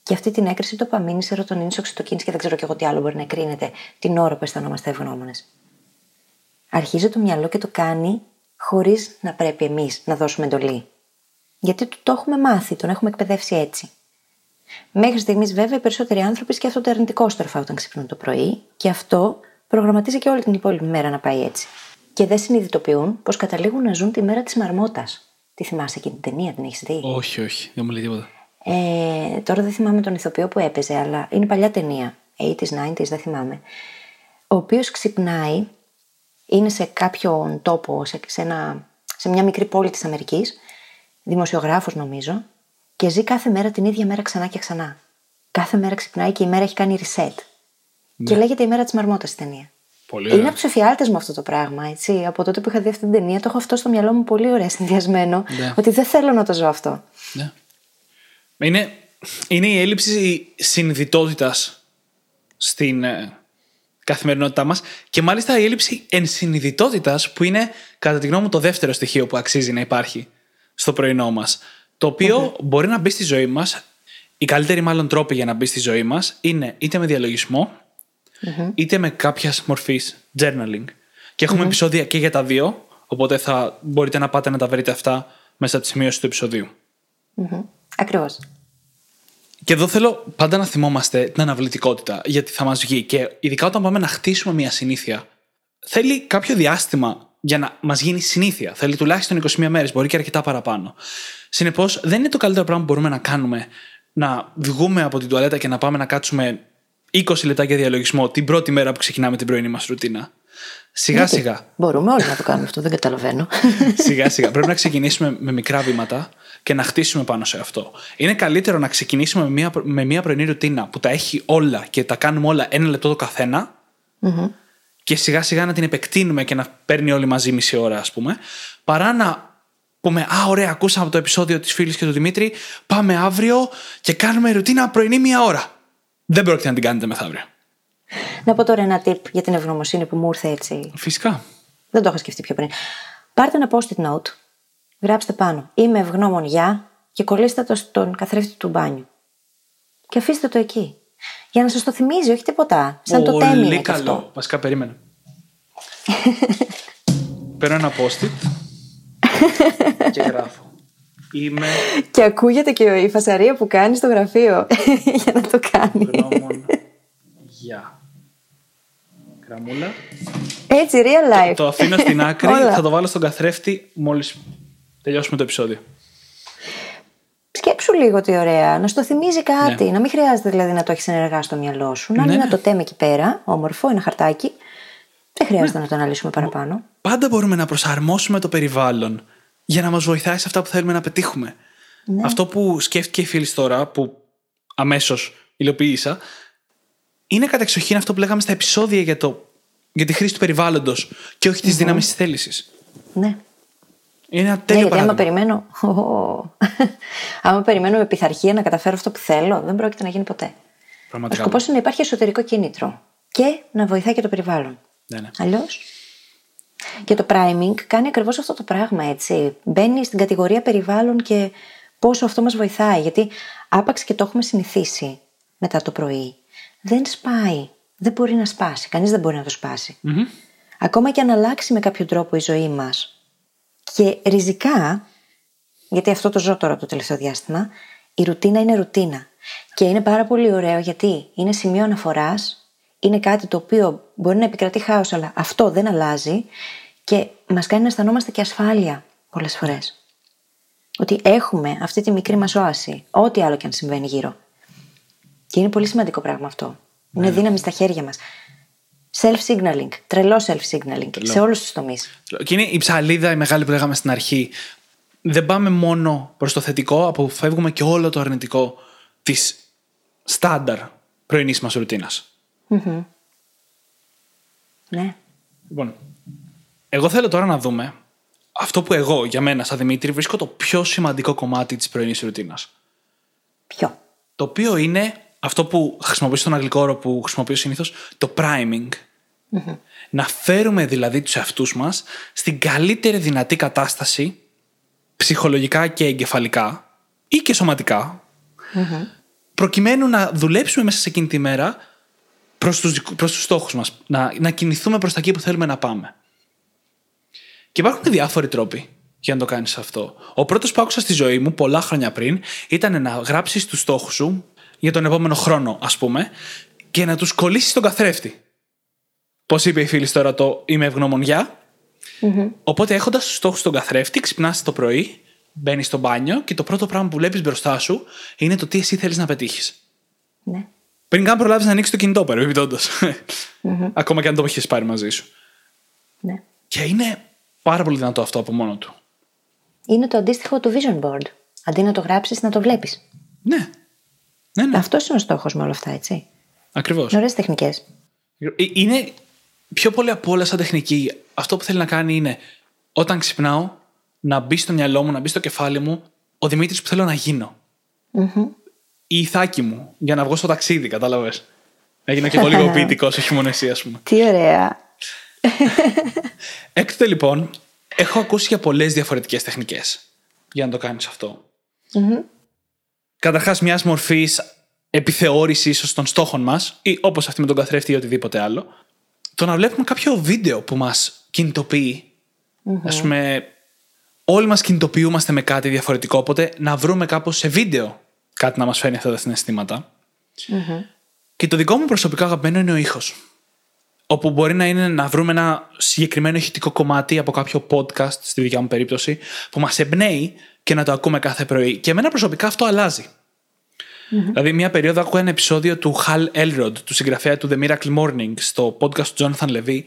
Και αυτή την έκρηση ντοπαμίνης, σερωτονίνης, οξυτοκίνης και δεν ξέρω και εγώ τι άλλο μπορεί να εκρίνεται την ώρα που αισθανόμαστε ευγνώμονες. Αρχίζει το μυαλό και το κάνει χωρίς να πρέπει εμείς να δώσουμε εντολή. Γιατί του το έχουμε μάθει, τον έχουμε εκπαιδεύσει έτσι. Μέχρι στιγμής, βέβαια, οι περισσότεροι άνθρωποι σκέφτονται αρνητικό στροφά όταν ξυπνούν το πρωί και αυτό προγραμματίζει και όλη την υπόλοιπη μέρα να πάει έτσι. Και δεν συνειδητοποιούν πως καταλήγουν να ζουν τη μέρα της μαρμότας. Τι θυμάσαι εκείνη την ταινία, την έχεις δει; Όχι, όχι, δεν μου λέει τίποτα. Ε, τώρα δεν θυμάμαι τον ηθοποιό που έπαιζε, αλλά είναι παλιά ταινία. 80s, 90s, δεν θυμάμαι. Ο οποίος ξυπνάει, είναι σε κάποιον τόπο, σε, σε, ένα, σε μια μικρή πόλη της Αμερικής, δημοσιογράφος νομίζω, και ζει κάθε μέρα την ίδια μέρα ξανά και ξανά. Κάθε μέρα ξυπνάει και η μέρα έχει κάνει reset. Και λέγεται η μέρα της μαρμότας η ταινία. Πολύ Είναι ωραία. από τους εφιάλτες μου αυτό το πράγμα, έτσι. Από τότε που είχα δει αυτή την ταινία, το έχω αυτό στο μυαλό μου πολύ ωραία συνδυασμένο. Ναι. Ότι δεν θέλω να το ζω αυτό. Ναι. Είναι, είναι η έλλειψη συνειδητότητα στην ε, καθημερινότητά μας και μάλιστα η έλλειψη ενσυνειδητότητας που είναι, κατά τη γνώμη μου, το δεύτερο στοιχείο που αξίζει να υπάρχει στο πρωινό μας. Το οποιο μπορεί να μπει στη ζωή μας. Οι καλύτεροι μάλλον τρόποι για να μπει στη ζωή μας είναι είτε με διαλογισμό, είτε με κάποιας μορφής journaling. Και εχουμε επεισόδια και για τα δύο, οπότε θα μπορείτε να πάτε να τα βρείτε αυτά μέσα από τη σημείωση του επεισοδίου. Ακριβώς. Και εδώ θέλω πάντα να θυμόμαστε την αναβλητικότητα, γιατί θα μας βγει. Και ειδικά όταν πάμε να χτίσουμε μια συνήθεια, θέλει κάποιο διάστημα για να μας γίνει συνήθεια. Θέλει τουλάχιστον 21 μέρες, μπορεί και αρκετά παραπάνω. Συνεπώς, δεν είναι το καλύτερο πράγμα που μπορούμε να κάνουμε να βγούμε από την τουαλέτα και να πάμε να κάτσουμε 20 λεπτά για διαλογισμό την πρώτη μέρα που ξεκινάμε την πρωινή μας ρουτίνα. Σιγά σιγά. Μπορούμε όλοι να το κάνουμε αυτό, δεν καταλαβαίνω. Σιγά σιγά. Πρέπει να ξεκινήσουμε με μικρά βήματα και να χτίσουμε πάνω σε αυτό. Είναι καλύτερο να ξεκινήσουμε με μια, με μια πρωινή ρουτίνα που τα έχει όλα και τα κάνουμε όλα ένα λεπτό το καθενα και σιγά σιγά να την επεκτείνουμε και να παίρνει όλη μαζί μισή ώρα, ας πούμε, παρά να πούμε Α, ωραία, ακούσαμε από το επεισόδιο της φίλης και του Δημήτρη. Πάμε αύριο και κάνουμε ρουτίνα πρωινή μία ώρα. Δεν πρόκειται να την κάνετε μεθαύριο. να πω τώρα ένα tip για την ευγνωμοσύνη που μου ήρθε έτσι. Φυσικά. Δεν το είχα σκεφτεί πιο πριν. Πάρτε ένα post-it note, γράψτε πάνω. Είμαι ευγνώμων για και κολλήστε το στον καθρέφτη του μπάνιου. Και αφήστε το εκεί. Για να σας το θυμίζει, όχι τίποτα. Σαν το τέμι είναι Πολύ και καλό. αυτό. Βασικά, περίμενε. Παίρνω ένα post-it και γράφω. Είμαι Και ακούγεται και η φασαρία που κάνει στο γραφείο για να το κάνει. γνώμων για. Γραμμούλα. Έτσι, real life. Το αφήνω στην άκρη, Όλα. θα το βάλω στον καθρέφτη μόλις τελειώσουμε το επεισόδιο. Σκέψου λίγο τι ωραία. Να στο θυμίζει κάτι. Να μην χρειάζεται δηλαδή να το έχεις ενεργά στο μυαλό σου. Να Ναι, είναι ναι. ένα το τέμι εκεί πέρα, όμορφο, ένα χαρτάκι. Δεν χρειάζεται να το αναλύσουμε παραπάνω. Πάντα μπορούμε να προσαρμόσουμε το περιβάλλον για να μας βοηθάει σε αυτά που θέλουμε να πετύχουμε. Αυτό που σκέφτηκε η φίλης τώρα, που αμέσως υλοποίησα, είναι κατεξοχήν αυτό που λέγαμε στα επεισόδια για, το, για τη χρήση του περιβάλλοντος και όχι τη δύναμη της θέλησης. Ναι. Είναι ένα Ναι, τέλειο γιατί άμα παράδειγμα. περιμένω. Ω. άμα περιμένω με πειθαρχία να καταφέρω αυτό που θέλω, δεν πρόκειται να γίνει ποτέ. Ο Πραγματικά. σκοπό είναι να υπάρχει εσωτερικό κίνητρο και να βοηθάει και το περιβάλλον. Ναι, ναι. Αλλιώς. Και το priming κάνει ακριβώς αυτό το πράγμα, έτσι. Μπαίνει στην κατηγορία περιβάλλον και πόσο αυτό μας βοηθάει. Γιατί άπαξ και το έχουμε συνηθίσει μετά το πρωί. Δεν σπάει. Δεν μπορεί να σπάσει. Κανείς δεν μπορεί να το σπάσει. Ακόμα και αν αλλάξει με κάποιο τρόπο η ζωή μας και ριζικά, γιατί αυτό το ζω τώρα το τελευταίο διάστημα, η ρουτίνα είναι ρουτίνα. Και είναι πάρα πολύ ωραίο γιατί είναι σημείο αναφοράς, είναι κάτι το οποίο μπορεί να επικρατεί χάος, αλλά αυτό δεν αλλάζει και μας κάνει να αισθανόμαστε και ασφάλεια πολλές φορές. Ότι έχουμε αυτή τη μικρή μας όαση, ό,τι άλλο και αν συμβαίνει γύρω. Και είναι πολύ σημαντικό πράγμα αυτό. Είναι δύναμη στα χέρια μας. Self-signaling, τρελό self-signaling σε όλους τους τομείς. Και είναι η ψαλίδα η μεγάλη που λέγαμε στην αρχή. Δεν πάμε μόνο προς το θετικό, αποφεύγουμε και όλο το αρνητικό της στάνταρ πρωινής μας ρουτίνας. Ναι. Λοιπόν, εγώ θέλω τώρα να δούμε αυτό που εγώ για μένα, σαν Δημήτρη, βρίσκω το πιο σημαντικό κομμάτι της πρωινής ρουτίνας. Ποιο; Το οποίο είναι αυτό που χρησιμοποιήσω στον αγγλικό όρο που χρησιμοποιώ συνήθως, το priming. Να φέρουμε δηλαδή τους εαυτούς μας στην καλύτερη δυνατή κατάσταση ψυχολογικά και εγκεφαλικά ή και σωματικά προκειμένου να δουλέψουμε μέσα σε εκείνη τη μέρα προς τους, δικου- προς τους στόχους μας. Να, να κινηθούμε προς τα εκεί που θέλουμε να πάμε. Και υπάρχουν διάφοροι τρόποι για να το κάνεις αυτό. Ο πρώτος που άκουσα στη ζωή μου πολλά χρόνια πριν ήταν να γράψεις τους στόχους σου για τον επόμενο χρόνο ας πούμε και να τους κολλήσεις στον καθρέφτη. Πώς είπε η φίλη τώρα το είμαι ευγνώμων για. Οπότε έχοντας τους στόχους στον καθρέφτη, ξυπνάς το πρωί, μπαίνεις στο μπάνιο και το πρώτο πράγμα που βλέπεις μπροστά σου είναι το τι εσύ θέλεις να πετύχεις. Ναι. Πριν καν προλάβεις να ανοίξεις το κινητό, παρεμπιπτόντω. Ακόμα και αν το έχεις πάρει μαζί σου. ναι. Και είναι πάρα πολύ δυνατό αυτό από μόνο του. Είναι το αντίστοιχο του vision board. Αντί να το γράψεις, να το βλέπεις. Ναι. Ναι, ναι. Αυτός είναι ο στόχος με όλα αυτά, έτσι. Ακριβώς. Είναι ωραίε τεχνικέ. Είναι πιο πολύ από όλα σαν τεχνική. Αυτό που θέλει να κάνει είναι όταν ξυπνάω να μπει στο μυαλό μου, να μπει στο κεφάλι μου ο Δημήτρης που θέλω να γίνω. Η ηθάκη μου για να βγω στο ταξίδι, κατάλαβες. Να γίνω και εγώ λίγο ποιητικός, όχι μόνο εσύ, ας πούμε. Τι ωραία. Έκτοτε λοιπόν, έχω ακούσει για πολλές διαφορετικές τεχνικές για να το κάνεις αυτό. Καταρχάς, μιας μορφής επιθεώρησης ίσω των στόχων μας, ή όπως αυτή με τον καθρέφτη ή οτιδήποτε άλλο, το να βλέπουμε κάποιο βίντεο που μας κινητοποιεί. Α πούμε, όλοι μας κινητοποιούμαστε με κάτι διαφορετικό, οπότε να βρούμε κάπως σε βίντεο κάτι να μας φέρνει αυτά τα συναισθηματα Και το δικό μου προσωπικό αγαπημένο είναι ο ήχος. Όπου μπορεί να είναι να βρούμε ένα συγκεκριμένο ηχητικό κομμάτι από κάποιο podcast, στη δικιά μου περίπτωση, που μας εμπνέει και να το ακούμε κάθε πρωί. Και εμένα προσωπικά αυτό αλλάζει. Δηλαδή, μία περίοδο άκουγα ένα επεισόδιο του Hal Elrod, του συγγραφέα του The Miracle Morning, στο podcast του Jonathan Levy,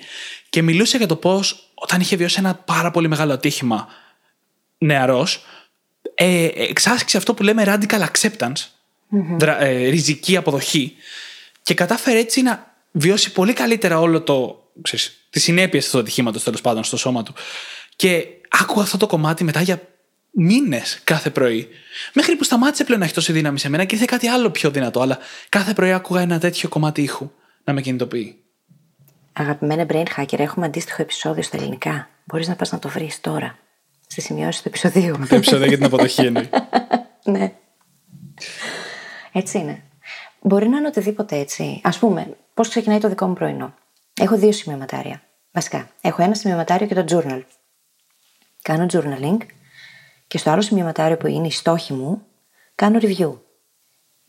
και μιλούσε για το πώς όταν είχε βιώσει ένα πάρα πολύ μεγάλο ατύχημα νεαρός, ε, εξάσκησε αυτό που λέμε radical acceptance, δρα, ε, ριζική αποδοχή, και κατάφερε έτσι να βιώσει πολύ καλύτερα όλο το. Ξέρεις, τις συνέπειες του ατυχήματος τέλος πάντων στο σώμα του. Και άκουγα αυτό το κομμάτι μετά για μήνες κάθε πρωί. Μέχρι που σταμάτησε πλέον να έχει τόση δύναμη σε μένα και ήρθε κάτι άλλο πιο δυνατό. Αλλά κάθε πρωί άκουγα ένα τέτοιο κομμάτι ήχου να με κινητοποιεί. Αγαπημένα Brain Hacker, έχουμε αντίστοιχο επεισόδιο στα ελληνικά. Μπορείς να πας να το βρεις τώρα. Στη σημειώσει του επεισοδίου. Το επεισόδιο για την αποδοχή εννοεί. ναι. Έτσι είναι. Μπορεί να είναι οτιδήποτε έτσι. Α πούμε, πώς ξεκινάει το δικό μου πρωινό. Έχω δύο σημειωματάρια. Βασικά, έχω ένα σημειωματάριο και το journal. Κάνω journaling και στο άλλο σημειωματάριο που είναι οι στόχοι μου, κάνω review.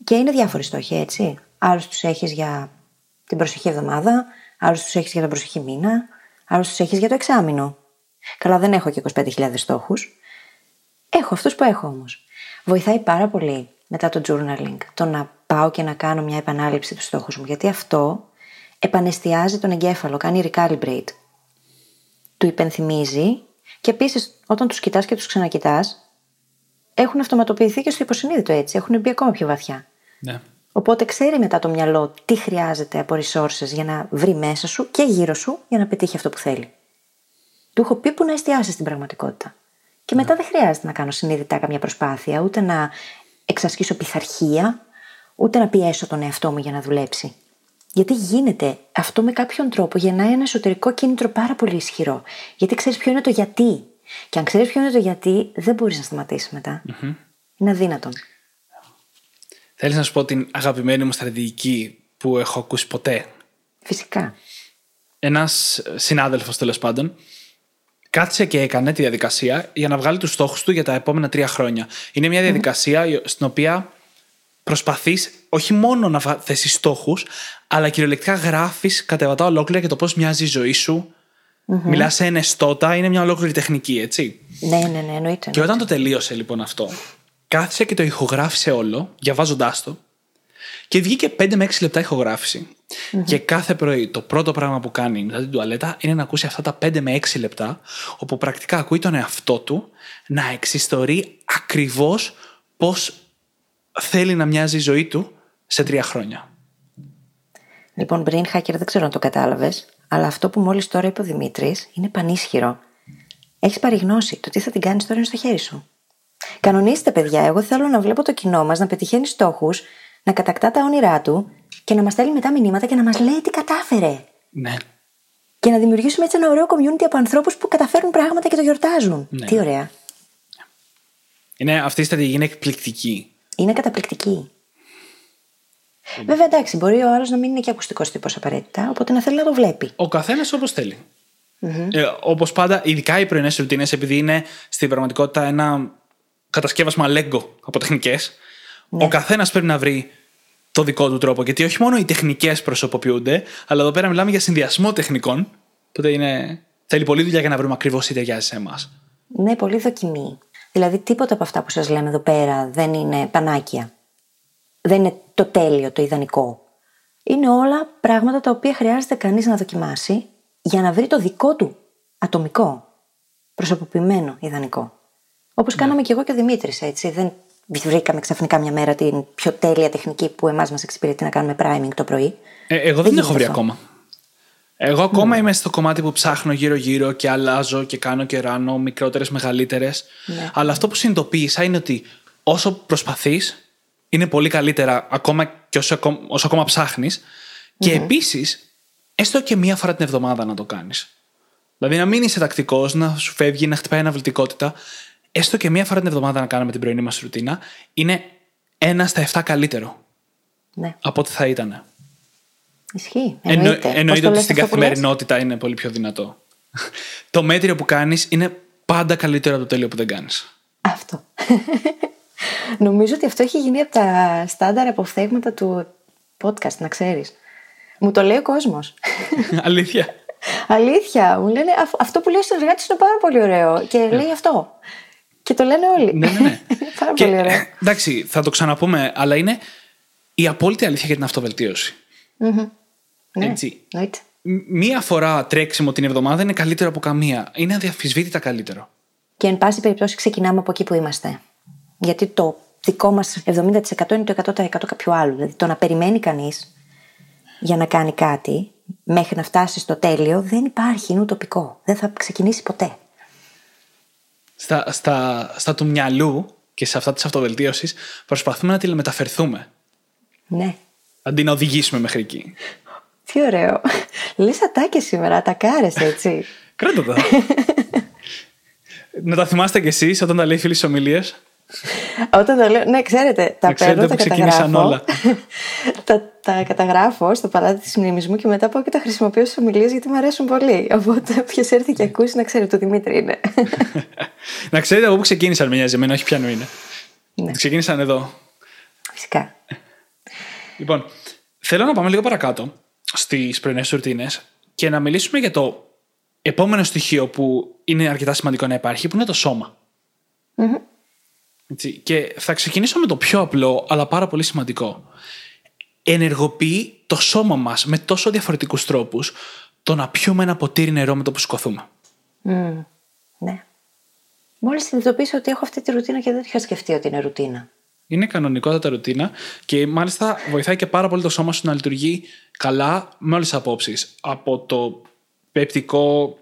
Και είναι διάφοροι στόχοι, έτσι. Άλλους τους έχεις για την προσεχή εβδομάδα, άλλους τους έχεις για τον προσεχή μήνα, άλλους τους έχεις για το εξάμεινο. Καλά, δεν έχω και 25.000 στόχους. Έχω αυτούς που έχω όμως. Βοηθάει πάρα πολύ μετά το journaling το να πάω και να κάνω μια επανάληψη τους στόχους μου, γιατί αυτό επανεστιάζει τον εγκέφαλο, κάνει recalibrate. Του υπενθυμίζει και επίσης όταν τους κοιτάς και τους ξανακοιτάς, έχουν αυτοματοποιηθεί και στο υποσυνείδητο έτσι, έχουν μπει ακόμα πιο βαθιά. Ναι. Οπότε ξέρει μετά το μυαλό τι χρειάζεται από resources για να βρει μέσα σου και γύρω σου για να πετύχει αυτό που θέλει. Του έχω πει που να εστιάσει στην πραγματικότητα. Και μετά δεν χρειάζεται να κάνω συνειδητά καμιά προσπάθεια, ούτε να εξασκήσω πειθαρχία, ούτε να πιέσω τον εαυτό μου για να δουλέψει. Γιατί γίνεται αυτό με κάποιον τρόπο γεννάει ένα εσωτερικό κίνητρο πάρα πολύ ισχυρό. Γιατί ξέρεις ποιο είναι το γιατί. Και αν ξέρεις ποιο είναι το γιατί, δεν μπορείς να σταματήσεις μετά. Mm-hmm. Είναι αδύνατον. Θέλεις να σου πω την αγαπημένη μου στρατηγική που έχω ακούσει ποτέ; Φυσικά. Ένας συνάδελφος τέλος πάντων κάθισε και έκανε τη διαδικασία για να βγάλει τους στόχους του για τα επόμενα τρία χρόνια. Είναι μια διαδικασία mm-hmm. στην οποία προσπαθείς όχι μόνο να θέσει στόχους, αλλά κυριολεκτικά γράφεις κατεβατά ολόκληρα για το πώς μοιάζει η ζωή σου. Mm-hmm. Μιλάς σε εναιστώτα, είναι μια ολόκληρη τεχνική, έτσι. Ναι, ναι, ναι, εννοείται. Και όταν το τελείωσε λοιπόν αυτό, κάθισε και το ηχογράφησε όλο, διαβάζοντάς το, και βγήκε 5 με 6 λεπτά ηχογράφηση. Mm-hmm. Και κάθε πρωί το πρώτο πράγμα που κάνει μετά την τουαλέτα είναι να ακούσει αυτά τα 5 με 6 λεπτά, όπου πρακτικά ακούει τον εαυτό του να εξιστορεί ακριβώς πώς θέλει να μοιάζει η ζωή του σε τρία χρόνια. Λοιπόν, Brain Hacker, δεν ξέρω αν το κατάλαβες, αλλά αυτό που μόλις τώρα είπε ο Δημήτρης είναι πανίσχυρο. Έχεις παρηγνώσει. Το τι θα την κάνεις τώρα είναι στο χέρι σου. Κανονίστε, παιδιά. Εγώ θέλω να βλέπω το κοινό μας να πετυχαίνει στόχους, να κατακτά τα όνειρά του και να μας στέλνει μετά μηνύματα και να μας λέει τι κατάφερε. Ναι. Και να δημιουργήσουμε έτσι ένα ωραίο community από ανθρώπους που καταφέρουν πράγματα και το γιορτάζουν. Ναι. Τι ωραία. Είναι, αυτή η στρατηγική είναι εκπληκτική. Είναι καταπληκτική. Βέβαια, εντάξει, μπορεί ο άλλος να μην είναι και ακουστικός τύπος απαραίτητα, οπότε να θέλει να το βλέπει. Ο καθένας όπως θέλει. Ε, όπως πάντα, ειδικά οι πρωινές ρουτίνες, επειδή είναι στην πραγματικότητα ένα κατασκεύασμα Lego από τεχνικές, Ναι. ο καθένας πρέπει να βρει το δικό του τρόπο. Γιατί όχι μόνο οι τεχνικές προσωποποιούνται, αλλά εδώ πέρα μιλάμε για συνδυασμό τεχνικών. Οπότε είναι... θέλει πολλή δουλειά για να βρούμε ακριβώς τι ταιριάζει σε εμάς. Ναι, πολύ δοκιμή. Δηλαδή, τίποτα από αυτά που σας λέμε εδώ πέρα δεν είναι πανάκια. Δεν είναι το τέλειο, το ιδανικό. Είναι όλα πράγματα τα οποία χρειάζεται κανείς να δοκιμάσει για να βρει το δικό του ατομικό, προσωποποιημένο ιδανικό. Όπως κάναμε και εγώ και ο Δημήτρης, έτσι. Δεν βρήκαμε ξαφνικά μια μέρα την πιο τέλεια τεχνική που εμάς μας εξυπηρετεί να κάνουμε priming το πρωί. Ε, εγώ δεν, Δεν έχω βρει γίνεται αυτό. ακόμα. Εγώ ακόμα είμαι στο κομμάτι που ψάχνω γύρω-γύρω και αλλάζω και κάνω και ράνω μικρότερες, μεγαλύτερες. Ναι. Αλλά αυτό που συνειδητοποίησα είναι ότι όσο προσπαθείς, είναι πολύ καλύτερα ακόμα και όσο, ακο- όσο ακόμα ψάχνεις. Και επίσης, έστω και μία φορά την εβδομάδα να το κάνεις. Δηλαδή να μην είσαι τακτικός, να σου φεύγει, να χτυπάει αναβλητικότητα. Έστω και μία φορά την εβδομάδα να κάνουμε την πρωινή μας ρουτίνα, είναι ένα στα 7 καλύτερο Ναι, από ό,τι θα ήταν. ισχύει. Εννο- Εννοείται. Πώς εννοείται το ότι λες στην αυτό που λες; καθημερινότητα είναι πολύ πιο δυνατό. το μέτριο που κάνεις είναι πάντα καλύτερο από το τέλειο που δεν κάνεις. Αυτό. Νομίζω ότι αυτό έχει γίνει από τα στάνταρ αποφθέγματα του podcast, να ξέρεις. Μου το λέει ο κόσμος. Αλήθεια. Αλήθεια. Μου λένε «Αφ- αυτό που λέει ο συνεργάτης είναι πάρα πολύ ωραίο. Και λέει αυτό. Και το λένε όλοι. ναι, ναι, ναι. πάρα Και, πολύ ωραίο. ε, εντάξει, θα το ξαναπούμε, αλλά είναι η απόλυτη αλήθεια για την αυτοβελτίωση. Ναι, Έτσι. εννοείται. Μ- Μία φορά τρέξιμο την εβδομάδα είναι καλύτερο από καμία. Είναι αδιαφυσβήτητα καλύτερο. Και εν πάση περιπτώσει ξεκινάμε από εκεί που είμαστε. Γιατί το δικό μας 70% είναι το 100% κάποιου άλλου. Δηλαδή το να περιμένει κανείς για να κάνει κάτι μέχρι να φτάσει στο τέλειο δεν υπάρχει, είναι ουτοπικό. Δεν θα ξεκινήσει ποτέ. Στα, στα, στα του μυαλού και σε αυτά της αυτοβελτίωσης προσπαθούμε να τηλεμεταφερθούμε. Ναι. Αντί να οδηγήσουμε μέχρι εκεί. Τι ωραίο. Λες ατάκια σήμερα, ατακάρες έτσι. Κράτα τα. να τα θυμάστε κι εσείς όταν τα λέει φίλη ομιλίε. Όταν τα λέω, ναι, ξέρετε, τα Να ξέρετε παίρνω, τα που ξεκίνησαν καταγράφω. όλα. τα, τα καταγράφω στο παλάτι της μνήμης και μετά πάω και τα χρησιμοποιώ στις ομιλίες γιατί μου αρέσουν πολύ. Οπότε ποιο έρθει και ακούσει να ξέρει ότι ο Δημήτρη είναι. να ξέρετε από πού ξεκίνησαν, με νοιάζει εμένα, όχι πιανού είναι. Ναι. Ξεκίνησαν εδώ. Φυσικά. Λοιπόν, θέλω να πάμε λίγο παρακάτω στις πρωινές ρουτίνε και να μιλήσουμε για το επόμενο στοιχείο που είναι αρκετά σημαντικό να υπάρχει, που είναι το σώμα. Έτσι, και θα ξεκινήσω με το πιο απλό, αλλά πάρα πολύ σημαντικό. Ενεργοποιεί το σώμα μας με τόσο διαφορετικούς τρόπους το να πιούμε ένα ποτήρι νερό με το που σηκωθούμε. Μμμ. Ναι. Μόλις συνειδητοποίησα ότι έχω αυτή τη ρουτίνα και δεν είχα σκεφτεί ότι είναι ρουτίνα. Είναι κανονικότατα ρουτίνα και μάλιστα βοηθάει και πάρα πολύ το σώμα σου να λειτουργεί καλά με όλες τις απόψεις. Από το πεπτικό,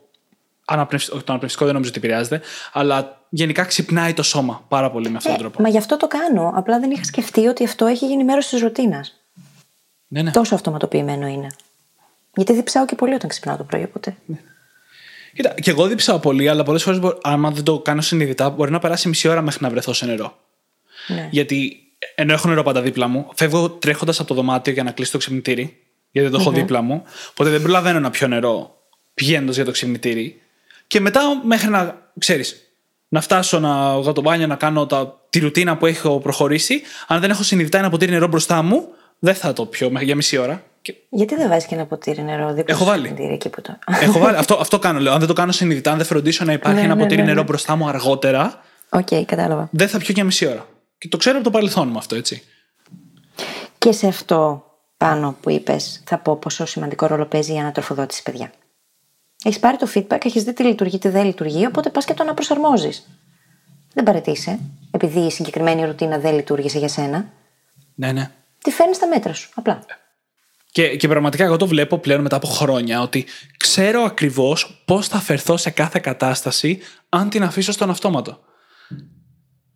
αναπνευστικό, το αναπνευστικό δεν νομίζω ότι επηρεάζεται, αλλά γενικά ξυπνάει το σώμα πάρα πολύ με αυτόν τον τρόπο. Μα γι' αυτό το κάνω. Απλά δεν είχα σκεφτεί ότι αυτό έχει γίνει μέρος της ρουτίνας. Ναι, ναι. Τόσο αυτοματοποιημένο είναι. Γιατί διψάω και πολύ όταν ξυπνάω το πρωί, οπότε. Κοίτα, και εγώ δίψαω πολύ, αλλά πολλές φορές, άμα δεν το κάνω συνειδητά, μπορεί να περάσει μισή ώρα μέχρι να βρεθώ σε νερό. Ναι. Γιατί ενώ έχω νερό πάντα δίπλα μου, φεύγω τρέχοντας από το δωμάτιο για να κλείσω το ξυπνητήρι, γιατί δεν το έχω δίπλα μου. Οπότε δεν προλαβαίνω να πιω νερό πηγαίνοντας για το ξυπνητήρι. Και μετά μέχρι να, ξέρεις, να φτάσω να βγω το μπάνιο, να κάνω τα, τη ρουτίνα που έχω προχωρήσει, αν δεν έχω συνειδητά ένα ποτήρι νερό μπροστά μου, δεν θα το πιω μέχρι για μισή ώρα. Και Γιατί δεν βάζεις και ένα ποτήρι νερό δίπλα Έχω στο βάλει. ξυπνητήρι εκεί που το. έχω βάλει, αυτό, αυτό κάνω, λέω. Αν δεν το κάνω συνειδητά, αν δεν φροντίσω να υπάρχει Ναι, ένα ναι, ποτήρι ναι, ναι. νερό μπροστά μου αργότερα, Οκ, κατάλαβα. δεν θα πιω για μισή ώρα. Και το ξέρω από το παρελθόν μου αυτό, έτσι. Και σε αυτό πάνω που είπες, θα πω πόσο σημαντικό ρόλο παίζει η ανατροφοδότηση, παιδιά. Έχεις πάρει το feedback, έχεις δει τι λειτουργεί, τι δεν λειτουργεί, οπότε πας και το αναπροσαρμόζει. Δεν παρετήσει, επειδή η συγκεκριμένη ρουτίνα δεν λειτουργήσε για σένα. Ναι, ναι. Τη φέρνεις στα μέτρα σου. Απλά. Και, και πραγματικά εγώ το βλέπω πλέον μετά από χρόνια ότι ξέρω ακριβώς πώς θα φερθώ σε κάθε κατάσταση αν την αφήσω στον αυτόματο.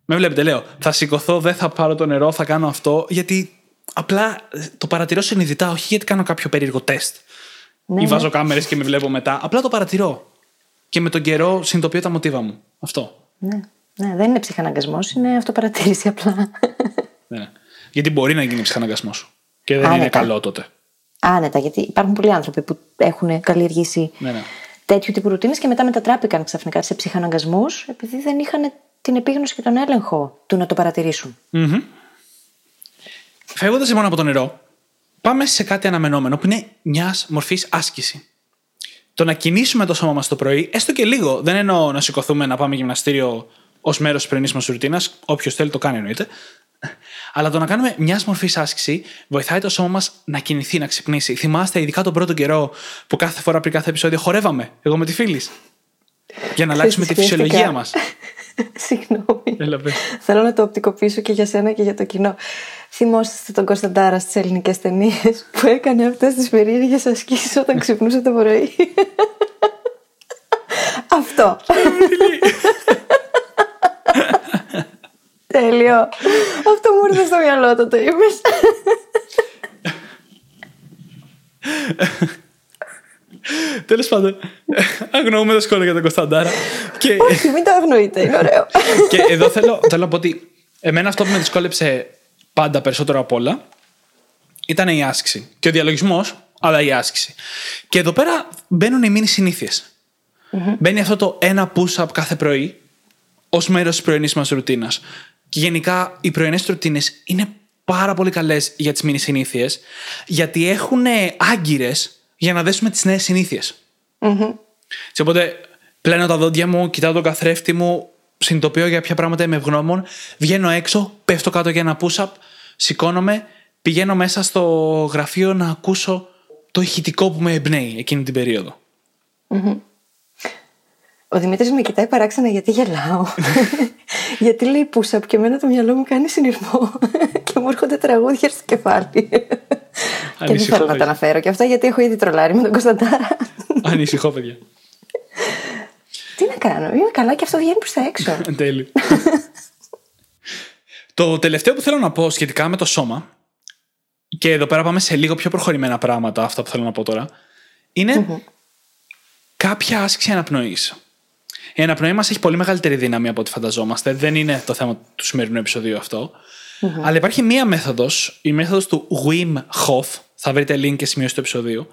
Με βλέπετε, λέω, θα σηκωθώ, δεν θα πάρω το νερό, θα κάνω αυτό, γιατί απλά το παρατηρώ συνειδητά, όχι γιατί κάνω κάποιο περίεργο τεστ. Ναι, ή ναι. βάζω κάμερες και με βλέπω μετά. Απλά το παρατηρώ. Και με τον καιρό συνειδητοποιώ τα μοτίβα μου. Αυτό. Ναι. ναι, δεν είναι ψυχαναγκασμός, είναι αυτοπαρατήρηση απλά. Ναι. Γιατί μπορεί να γίνει ψυχαναγκασμός. Και δεν είναι Άνετα. καλό τότε. Άνετα, γιατί υπάρχουν πολλοί άνθρωποι που έχουν καλλιεργήσει Ναι, ναι. τέτοιου τύπου ρουτίνες και μετά μετατράπηκαν ξαφνικά σε ψυχαναγκασμούς επειδή δεν είχαν την επίγνωση και τον έλεγχο του να το παρατηρήσουν. Φεύγοντας λοιπόν από το νερό, πάμε σε κάτι αναμενόμενο που είναι μιας μορφής άσκηση. Το να κινήσουμε το σώμα μας το πρωί, έστω και λίγο, δεν εννοώ να σηκωθούμε να πάμε γυμναστήριο ως μέρος της πρωινής μας ρουτίνας, όποιος θέλει το κάνει εννοείται. Αλλά το να κάνουμε μιας μορφής άσκηση βοηθάει το σώμα μας να κινηθεί, να ξυπνήσει. Θυμάστε, ειδικά τον πρώτο καιρό που κάθε φορά πριν κάθε επεισόδιο χορεύαμε, εγώ με τη φίλη. Για να αλλάξουμε τη Σκέφτηκα- φυσιολογία μας. Συγγνώμη. Έλα, πες. Θέλω να το οπτικοποιήσω και για σένα και για το κοινό. Θυμόσαστε τον Κωνσταντάρα στις ελληνικές ταινίες που έκανε αυτές τις περίεργες ασκήσεις όταν ξυπνούσε το πρωί; Αυτό. Τέλειο. Αυτό μου ήρθε στο μυαλό όταν το είπες. Τέλος πάντων, αγνοούμε τα σχόλια για τον Κωνσταντάρα. και, Όχι, μην το αγνοείτε, είναι ωραίο. και εδώ θέλω, θέλω να πω ότι εμένα αυτό που με δυσκόλεψε πάντα περισσότερο απ' όλα ήταν η άσκηση. Και ο διαλογισμός, αλλά η άσκηση. Και εδώ πέρα μπαίνουν οι μήνυ συνήθειες. Μπαίνει αυτό το ένα push-up κάθε πρωί ως μέρος της πρωινής μας ρουτίνας. Και γενικά οι πρωινές ρουτίνες είναι πάρα πολύ καλές για τις μήνυ συνήθειες, γιατί έχουν άγκυρες για να δέσουμε τις νέες συνήθειες. Και οπότε πλένω τα δόντια μου, κοιτάω τον καθρέφτη μου, συνειδητοποιώ για ποια πράγματα είμαι ευγνώμων, βγαίνω έξω, πέφτω κάτω για ένα push-up, σηκώνομαι, πηγαίνω μέσα στο γραφείο να ακούσω το ηχητικό που με εμπνέει εκείνη την περίοδο. Ο Δημήτρης με κοιτάει παράξενα γιατί γελάω. γιατί λέει πούσα και εμένα το μυαλό μου κάνει συνειρμό και μου έρχονται τραγούδια στο κεφάλι. και δεν θέλω να τα αναφέρω και αυτά γιατί έχω ήδη τρολάρει με τον Κωνσταντάρα. Ανησυχώ, παιδιά. Τι να κάνω, είμαι καλά και αυτό βγαίνει προς τα έξω. Τέλειο. το τελευταίο που θέλω να πω σχετικά με το σώμα, και εδώ πέρα πάμε σε λίγο πιο προχωρημένα πράγματα, αυτά που θέλω να πω τώρα, είναι κάποια άσκηση αναπνοής. Η αναπνοή μας έχει πολύ μεγαλύτερη δύναμη από ό,τι φανταζόμαστε. Δεν είναι το θέμα του σημερινού επεισοδίου Αλλά υπάρχει μία μέθοδος, η μέθοδος του Wim Hof. Θα βρείτε link και σημείο στο επεισοδίου.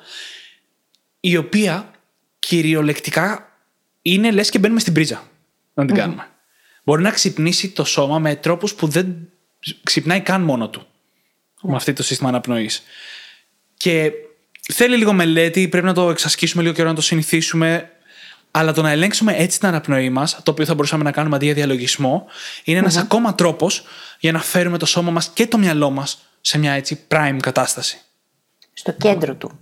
Η οποία κυριολεκτικά είναι λες και μπαίνουμε στην πρίζα να την κάνουμε. Μπορεί να ξυπνήσει το σώμα με τρόπους που δεν ξυπνάει καν μόνο του. Με αυτό το σύστημα αναπνοής. Και θέλει λίγο μελέτη, πρέπει να το εξασκήσουμε λίγο καιρό να το συνηθίσουμε. Αλλά το να ελέγξουμε έτσι την αναπνοή μας, το οποίο θα μπορούσαμε να κάνουμε αντί για διαλογισμό, είναι ένας ακόμα τρόπος για να φέρουμε το σώμα μας και το μυαλό μας σε μια έτσι prime κατάσταση. Στο κέντρο του.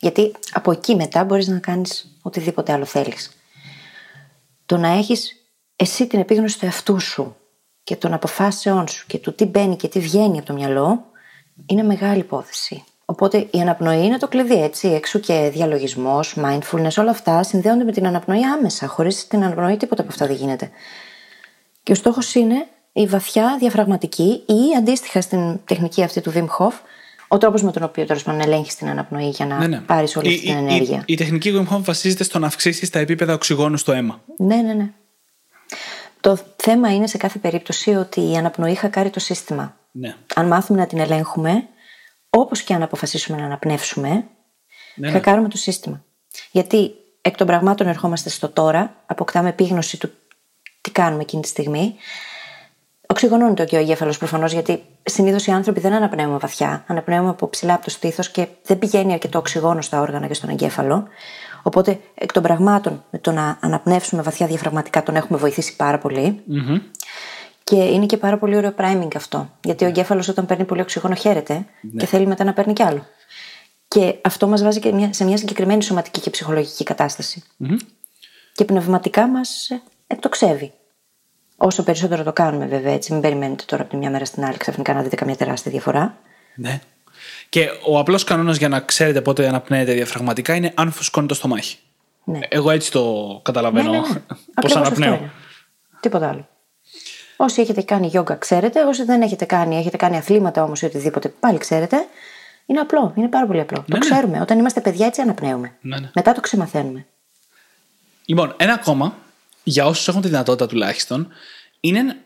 Γιατί από εκεί μετά μπορείς να κάνεις οτιδήποτε άλλο θέλεις. Το να έχεις εσύ την επίγνωση του εαυτού σου και των αποφάσεών σου και του τι μπαίνει και τι βγαίνει από το μυαλό είναι μεγάλη υπόθεση. Οπότε η αναπνοή είναι το κλειδί, έτσι. Έξω και διαλογισμός, mindfulness, όλα αυτά συνδέονται με την αναπνοή άμεσα. Χωρίς την αναπνοή τίποτα από αυτά δεν γίνεται. Και ο στόχος είναι η βαθιά διαφραγματική ή αντίστοιχα στην τεχνική αυτή του Wim Hof, ο τρόπος με τον οποίο τέλος πάντων ελέγχεις την αναπνοή για να ναι, ναι. πάρεις όλη αυτή την ενέργεια. Η, η, η τεχνική Wim Hof βασίζεται στο να αυξήσεις τα επίπεδα οξυγόνου στο αίμα. Ναι, ναι, ναι. Το θέμα είναι σε κάθε περίπτωση ότι η αναπνοή χακάρει το σύστημα. Ναι. Αν μάθουμε να την ελέγχουμε, όπως και αν αποφασίσουμε να αναπνεύσουμε, ναι, ναι. χακάρουμε το σύστημα. Γιατί εκ των πραγμάτων ερχόμαστε στο τώρα, αποκτάμε επίγνωση του τι κάνουμε εκείνη τη στιγμή. Οξυγονώνεται και ο εγκέφαλος προφανώς, γιατί συνήθως οι άνθρωποι δεν αναπνέουμε βαθιά. Αναπνέουμε από ψηλά από το στήθος και δεν πηγαίνει αρκετό οξυγόνο στα όργανα και στον εγκέφαλο. Οπότε εκ των πραγμάτων με το να αναπνεύσουμε βαθιά διαφραγματικά τον έχουμε βοηθήσει πάρα Και είναι και πάρα πολύ ωραίο priming αυτό. Γιατί ο εγκέφαλος όταν παίρνει πολύ οξυγόνο χαίρεται ναι. και θέλει μετά να παίρνει κι άλλο. Και αυτό μας βάζει και σε μια συγκεκριμένη σωματική και ψυχολογική Και πνευματικά μας εκτοξεύει. Όσο περισσότερο το κάνουμε, βέβαια, έτσι. Μην περιμένετε τώρα από τη μια μέρα στην άλλη ξαφνικά να δείτε καμία τεράστια διαφορά. Ναι. Και ο απλός κανόνας για να ξέρετε πότε αναπνέετε διαφραγματικά είναι αν φουσκώνει το στομάχι. Ναι. Εγώ έτσι το καταλαβαίνω. Ναι, ναι, ναι. Πώς αναπνέω. Τίποτα άλλο. Όσοι έχετε κάνει γιόγκα, ξέρετε. Όσοι δεν έχετε κάνει, έχετε κάνει αθλήματα όμως ή οτιδήποτε, πάλι ξέρετε. Είναι απλό. Είναι πάρα πολύ απλό. το ναι, ναι. ξέρουμε. Όταν είμαστε παιδιά, έτσι αναπνέουμε. Μετά το ξεμαθαίνουμε. Λοιπόν, ένα ακόμα για όσους έχουν τη δυνατότητα τουλάχιστον είναι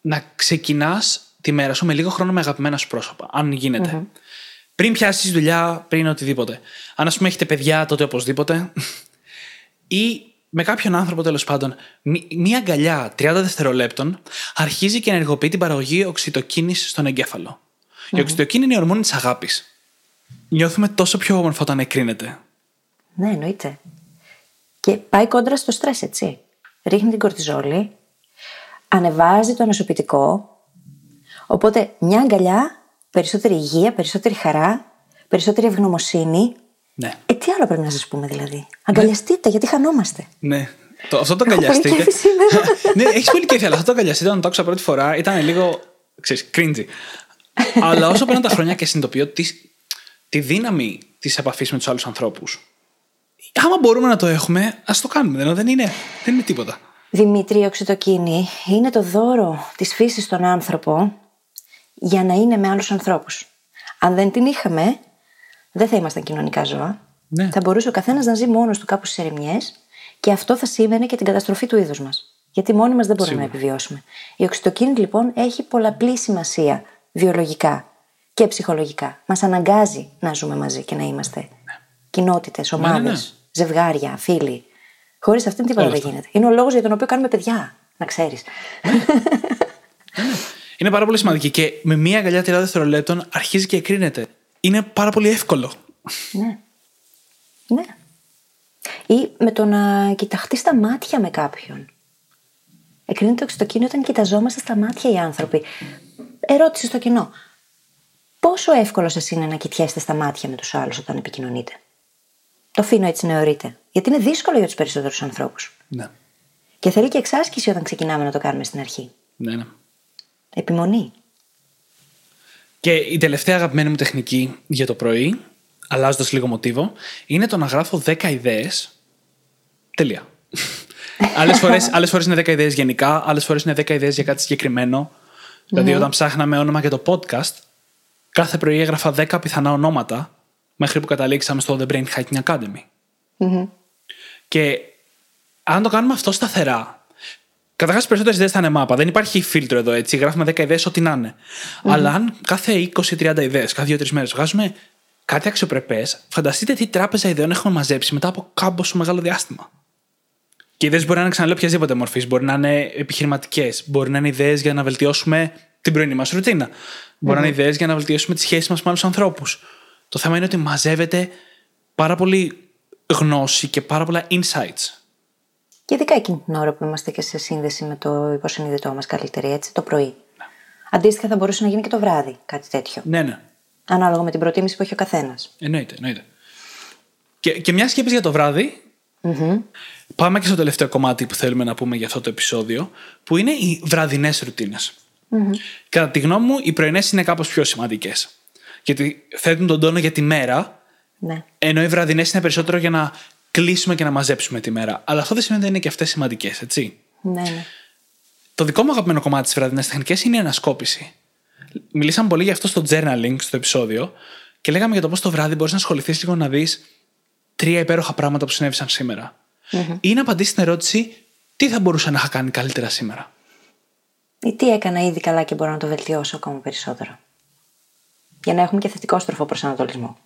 να ξεκινάς τη μέρα σου με λίγο χρόνο με αγαπημένα σου πρόσωπα. Αν γινεται πριν πιάσεις δουλειά, πριν οτιδήποτε. Αν ας πούμε έχετε παιδιά, τότε οπωσδήποτε. ή με κάποιον άνθρωπο τέλος πάντων, μία αγκαλιά 30 δευτερολέπτων αρχίζει και ενεργοποιεί την παραγωγή οξυτοκίνης στον εγκέφαλο. Η οξυτοκίνη είναι η ορμόνη της αγάπης. Νιώθουμε τόσο πιο όμορφα όταν εκρίνεται. Ναι, εννοείται. Και πάει κόντρα στο στρες, έτσι. Ρίχνει την κορτιζόλη, ανεβάζει το ανασωπητικό. Οπότε μια αγκαλιά περισσότερη υγεία, περισσότερη χαρά, περισσότερη ευγνωμοσύνη. Ναι. Ε, τι άλλο πρέπει να σας πούμε δηλαδή; Αγκαλιαστείτε, ναι. γιατί χανόμαστε. Ναι. Το, αυτό το αγκαλιαστείτε. ναι, έχεις πολύ κέφι, αλλά αυτό το αγκαλιαστείτε όταν το άκουσα πρώτη φορά ήταν λίγο. ξέρεις, cringy. αλλά όσο πέραν τα χρόνια και συνειδητοποιώ τη, τη δύναμη της επαφής με τους άλλους ανθρώπους. Άμα μπορούμε να το έχουμε, ας το κάνουμε. Δεν είναι, δεν είναι τίποτα. Δημήτρη, οξυτοκίνη είναι το δώρο της φύσης στον άνθρωπο για να είναι με άλλους ανθρώπους. Αν δεν την είχαμε, δεν θα ήμασταν κοινωνικά ζώα. Ναι. Θα μπορούσε ο καθένας να ζει μόνος του κάπου στις ερημιές και αυτό θα σήμαινε και την καταστροφή του είδους μας. Γιατί μόνοι μας δεν μπορούμε Σίγουρα. να επιβιώσουμε. Η οξυτοκίνη λοιπόν έχει πολλαπλή σημασία βιολογικά και ψυχολογικά. Μας αναγκάζει να ζούμε μαζί και να είμαστε ναι. Κοινότητες, ομάδε, ναι, ναι, ναι, ζευγάρια, φίλοι. Χωρίς αυτήν τίποτα δεν γίνεται. Είναι ο λόγος για τον οποίο κάνουμε παιδιά, να ξέρεις. Ναι. Είναι πάρα πολύ σημαντική και με μία αγκαλιά 30 δευτερολέπτων αρχίζει και εκρίνεται. Είναι πάρα πολύ εύκολο. Ναι. Ναι. Ή με το να κοιταχτεί στα μάτια με κάποιον. Εκρίνεται το οξυτοκίνη όταν κοιταζόμαστε στα μάτια οι άνθρωποι. Ερώτηση στο κοινό. πόσο εύκολο σας είναι να κοιτιέστε στα μάτια με τους άλλους όταν επικοινωνείτε; Το αφήνω έτσι να αιωρείτε. Γιατί είναι δύσκολο για τους περισσότερους ανθρώπους. Ναι. Και θέλει και εξάσκηση όταν ξεκινάμε να το κάνουμε στην αρχή. Ναι, ναι. Επιμονή. Και η τελευταία αγαπημένη μου τεχνική για το πρωί, αλλάζοντας λίγο μοτίβο, είναι το να γράφω 10 ιδέες. Τελεία. άλλες φορές άλλες φορές είναι 10 ιδέες γενικά, άλλες φορές είναι 10 ιδέες για κάτι συγκεκριμένο. Δηλαδή, όταν ψάχναμε όνομα για το podcast, κάθε πρωί έγραφα 10 πιθανά ονόματα μέχρι που καταλήξαμε στο The Brain Hacking Academy. Και αν το κάνουμε αυτό σταθερά. Καταρχάς, οι περισσότερες ιδέες θα είναι μάπα. Δεν υπάρχει φίλτρο εδώ έτσι. Γράφουμε 10 ιδέες, ό,τι να ειναι Αλλά αν κάθε 20-30 ιδέες, κάθε 2-3 μέρες βγάζουμε κάτι αξιοπρεπές, φανταστείτε τι τράπεζα ιδεών έχουμε μαζέψει μετά από κάμποσο μεγάλο διάστημα. Και οι ιδέες μπορεί να είναι ξαναλέω οποιασδήποτε μορφής. Μπορεί να είναι επιχειρηματικές. Μπορεί να είναι ιδέες για να βελτιώσουμε την πρωινή μας ρουτίνα. Μπορεί να είναι ιδέες για να βελτιώσουμε τη σχέση μας με άλλους ανθρώπους. Το θέμα είναι ότι μαζεύεται πάρα πολύ γνώση και πάρα πολλά insights. Και ειδικά εκείνη την ώρα που είμαστε και σε σύνδεση με το υποσυνείδητό μας καλύτερη, έτσι, το πρωί. Αντίστοιχα, θα μπορούσε να γίνει και το βράδυ κάτι τέτοιο. Ναι, ναι. Ανάλογα με την προτίμηση που έχει ο καθένας. Εννοείται, εννοείται. Και, και μια σκέψη για το βράδυ. Πάμε και στο τελευταίο κομμάτι που θέλουμε να πούμε για αυτό το επεισόδιο, που είναι οι βραδινές Κατά τη γνώμη μου, οι πρωινές είναι κάπως πιο σημαντικές. Γιατί θέτουν τον τόνο για τη μέρα, Ναι. ενώ οι βραδινές είναι περισσότερο για να κλείσουμε και να μαζέψουμε τη μέρα. Αλλά αυτό δεν σημαίνει ότι είναι και αυτές σημαντικές, έτσι. Ναι, ναι. Το δικό μου αγαπημένο κομμάτι τη βραδινές τεχνικές είναι η ανασκόπηση. Μιλήσαμε πολύ για αυτό στο journaling στο επεισόδιο και λέγαμε για το πώς το βράδυ μπορείς να ασχοληθείς λίγο να δεις τρία υπέροχα πράγματα που συνέβησαν σήμερα. Ή να απαντήσεις την ερώτηση τι θα μπορούσα να είχα κάνει καλύτερα σήμερα. Ή τι έκανα ήδη καλά και μπορώ να το βελτιώσω ακόμα περισσότερο. Για να έχουμε και θετικό στροφό προσανατολισμό.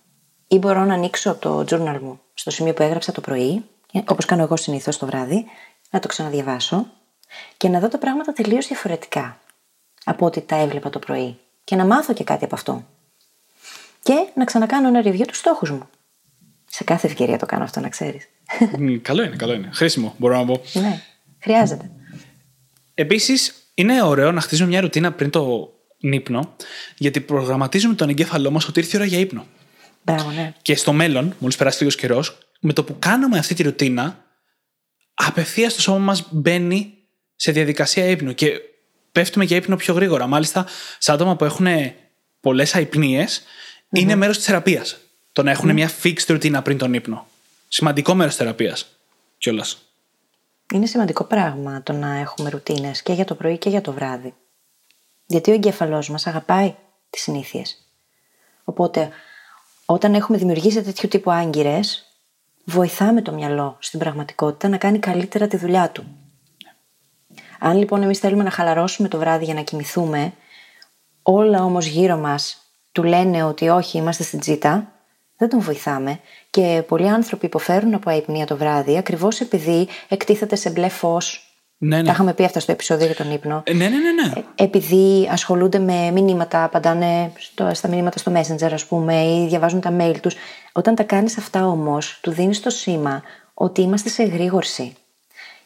Ή μπορώ να ανοίξω το journal μου στο σημείο που έγραψα το πρωί, όπως κάνω εγώ συνήθως το βράδυ, να το ξαναδιαβάσω και να δω τα πράγματα τελείως διαφορετικά από ό,τι τα έβλεπα το πρωί. Και να μάθω και κάτι από αυτό. Και να ξανακάνω ένα review τους στόχους μου. Σε κάθε ευκαιρία το κάνω αυτό, να ξέρεις. Μμ, καλό είναι, καλό είναι. Χρήσιμο, μπορώ να πω. ναι, χρειάζεται. Επίσης, είναι ωραίο να χτίζουμε μια ρουτίνα πριν το ύπνο, γιατί προγραμματίζουμε τον εγκέφαλό μας ότι ήρθε η ώρα για ύπνο. Μπράβο, ναι. Και στο μέλλον, μόλις περάσει λίγος καιρός, με το που κάνουμε αυτή τη ρουτίνα, απευθείας το σώμα μας μπαίνει σε διαδικασία ύπνου και πέφτουμε για ύπνο πιο γρήγορα. Μάλιστα, σε άτομα που έχουν πολλές είναι μέρος της θεραπείας. Το να έχουν μια fixed ρουτίνα πριν τον ύπνο. Σημαντικό μέρος θεραπείας κιόλας. Είναι σημαντικό πράγμα το να έχουμε ρουτίνες και για το πρωί και για το βράδυ. Γιατί ο εγκέφαλός μας αγαπάει τις συνήθειες. Οπότε, όταν έχουμε δημιουργήσει τέτοιου τύπου άγκυρες, βοηθάμε το μυαλό στην πραγματικότητα να κάνει καλύτερα τη δουλειά του. Αν λοιπόν εμείς θέλουμε να χαλαρώσουμε το βράδυ για να κοιμηθούμε, όλα όμως γύρω μας του λένε ότι όχι, είμαστε στην τσίτα, δεν τον βοηθάμε και πολλοί άνθρωποι υποφέρουν από αϊπνία το βράδυ ακριβώς επειδή εκτίθεται σε μπλε φως. Ναι, ναι. Τα είχαμε πει αυτά στο επεισόδιο για τον ύπνο. Ε, ναι, ναι, ναι. ναι. Επειδή ασχολούνται με μηνύματα, απαντάνε στο, στα μηνύματα στο Messenger, ας πούμε, ή διαβάζουν τα mail τους. Όταν τα κάνεις αυτά όμως, του δίνεις το σήμα ότι είμαστε σε εγρήγορση.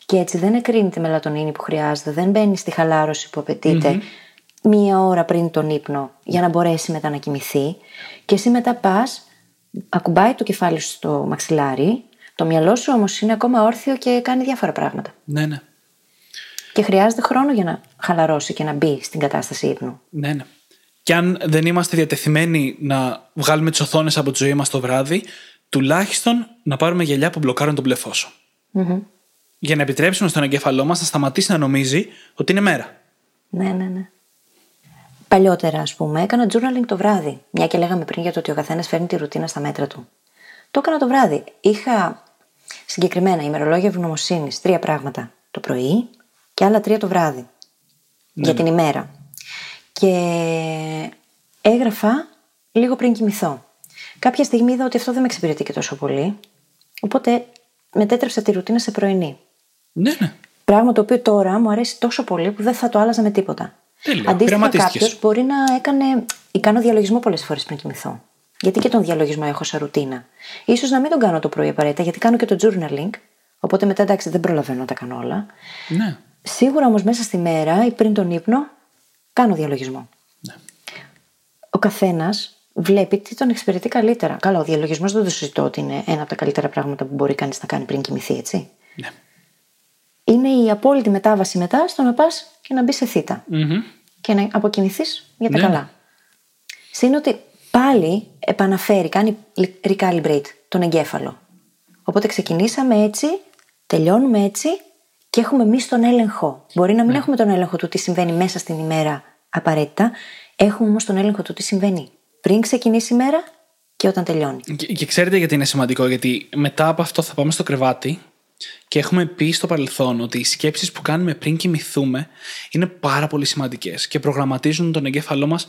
Και έτσι δεν εκρίνει τη μελατονίνη που χρειάζεται, δεν μπαίνει στη χαλάρωση που απαιτειται μία ώρα πριν τον ύπνο για να μπορέσει μετά να κοιμηθεί. Και εσύ μετά πας, ακουμπάει το κεφάλι σου στο μαξιλάρι, το μυαλό σου όμως είναι ακόμα όρθιο και κάνει διάφορα πράγματα. ναι, ναι. Και χρειάζεται χρόνο για να χαλαρώσει και να μπει στην κατάσταση ύπνου. Ναι, ναι. Και αν δεν είμαστε διατεθειμένοι να βγάλουμε τις οθόνες από τη ζωή μας το βράδυ, τουλάχιστον να πάρουμε γυαλιά που μπλοκάρουν τον μπλε φως. Για να επιτρέψουμε στον εγκέφαλό μας να σταματήσει να νομίζει ότι είναι μέρα. Ναι, ναι, ναι. Παλιότερα, ας πούμε, έκανα journaling το βράδυ. Μια και λέγαμε πριν για το ότι ο καθένας φέρνει τη ρουτίνα στα μέτρα του. Το έκανα το βράδυ. Είχα συγκεκριμένα ημερολόγια ευγνωμοσύνης, τρία πράγματα το πρωί και άλλα τρία το βράδυ. Για την ημέρα. Και έγραφα λίγο πριν κοιμηθώ. Κάποια στιγμή είδα ότι αυτό δεν με εξυπηρετεί και τόσο πολύ. Οπότε μετέτρεψα τη ρουτίνα σε πρωινή. Ναι, ναι. Πράγμα το οποίο τώρα μου αρέσει τόσο πολύ που δεν θα το άλλαζα με τίποτα. Τέλεια. Αντίστοιχα, Πειραματίστηκες. κάποιος μπορεί να έκανε. ή κάνω διαλογισμό πολλές φορές πριν κοιμηθώ. Γιατί και τον διαλογισμό έχω σαν ρουτίνα. σω να μην τον κάνω το πρωί απαραίτητα, γιατί κάνω και το journaling. Οπότε μετά εντάξει δεν προλαβαίνω να τα κάνω όλα. ναι. Σίγουρα όμως μέσα στη μέρα ή πριν τον ύπνο κάνω διαλογισμό. Ναι. ο καθένας βλέπει τι τον εξυπηρετεί καλύτερα. Καλά, ο διαλογισμός δεν το συζητώ ότι είναι ένα από τα καλύτερα πράγματα που μπορεί κανείς να κάνει πριν κοιμηθεί, έτσι. Ναι. Είναι η απόλυτη μετάβαση μετά στο να πας και να μπεις σε θητα και να αποκοιμηθείς για τα Ναι. καλά. Συν ότι πάλι επαναφέρει, κάνει recalibrate τον εγκέφαλο. Οπότε ξεκινήσαμε έτσι, τελειώνουμε έτσι και έχουμε εμείς τον έλεγχο. Μπορεί να μην έχουμε τον έλεγχο του τι συμβαίνει μέσα στην ημέρα απαραίτητα, έχουμε όμως τον έλεγχο του τι συμβαίνει πριν ξεκινήσει η μέρα και όταν τελειώνει. Και, και ξέρετε γιατί είναι σημαντικό, γιατί μετά από αυτό θα πάμε στο κρεβάτι και έχουμε πει στο παρελθόν ότι οι σκέψεις που κάνουμε πριν κοιμηθούμε είναι πάρα πολύ σημαντικές και προγραμματίζουν τον εγκέφαλό μας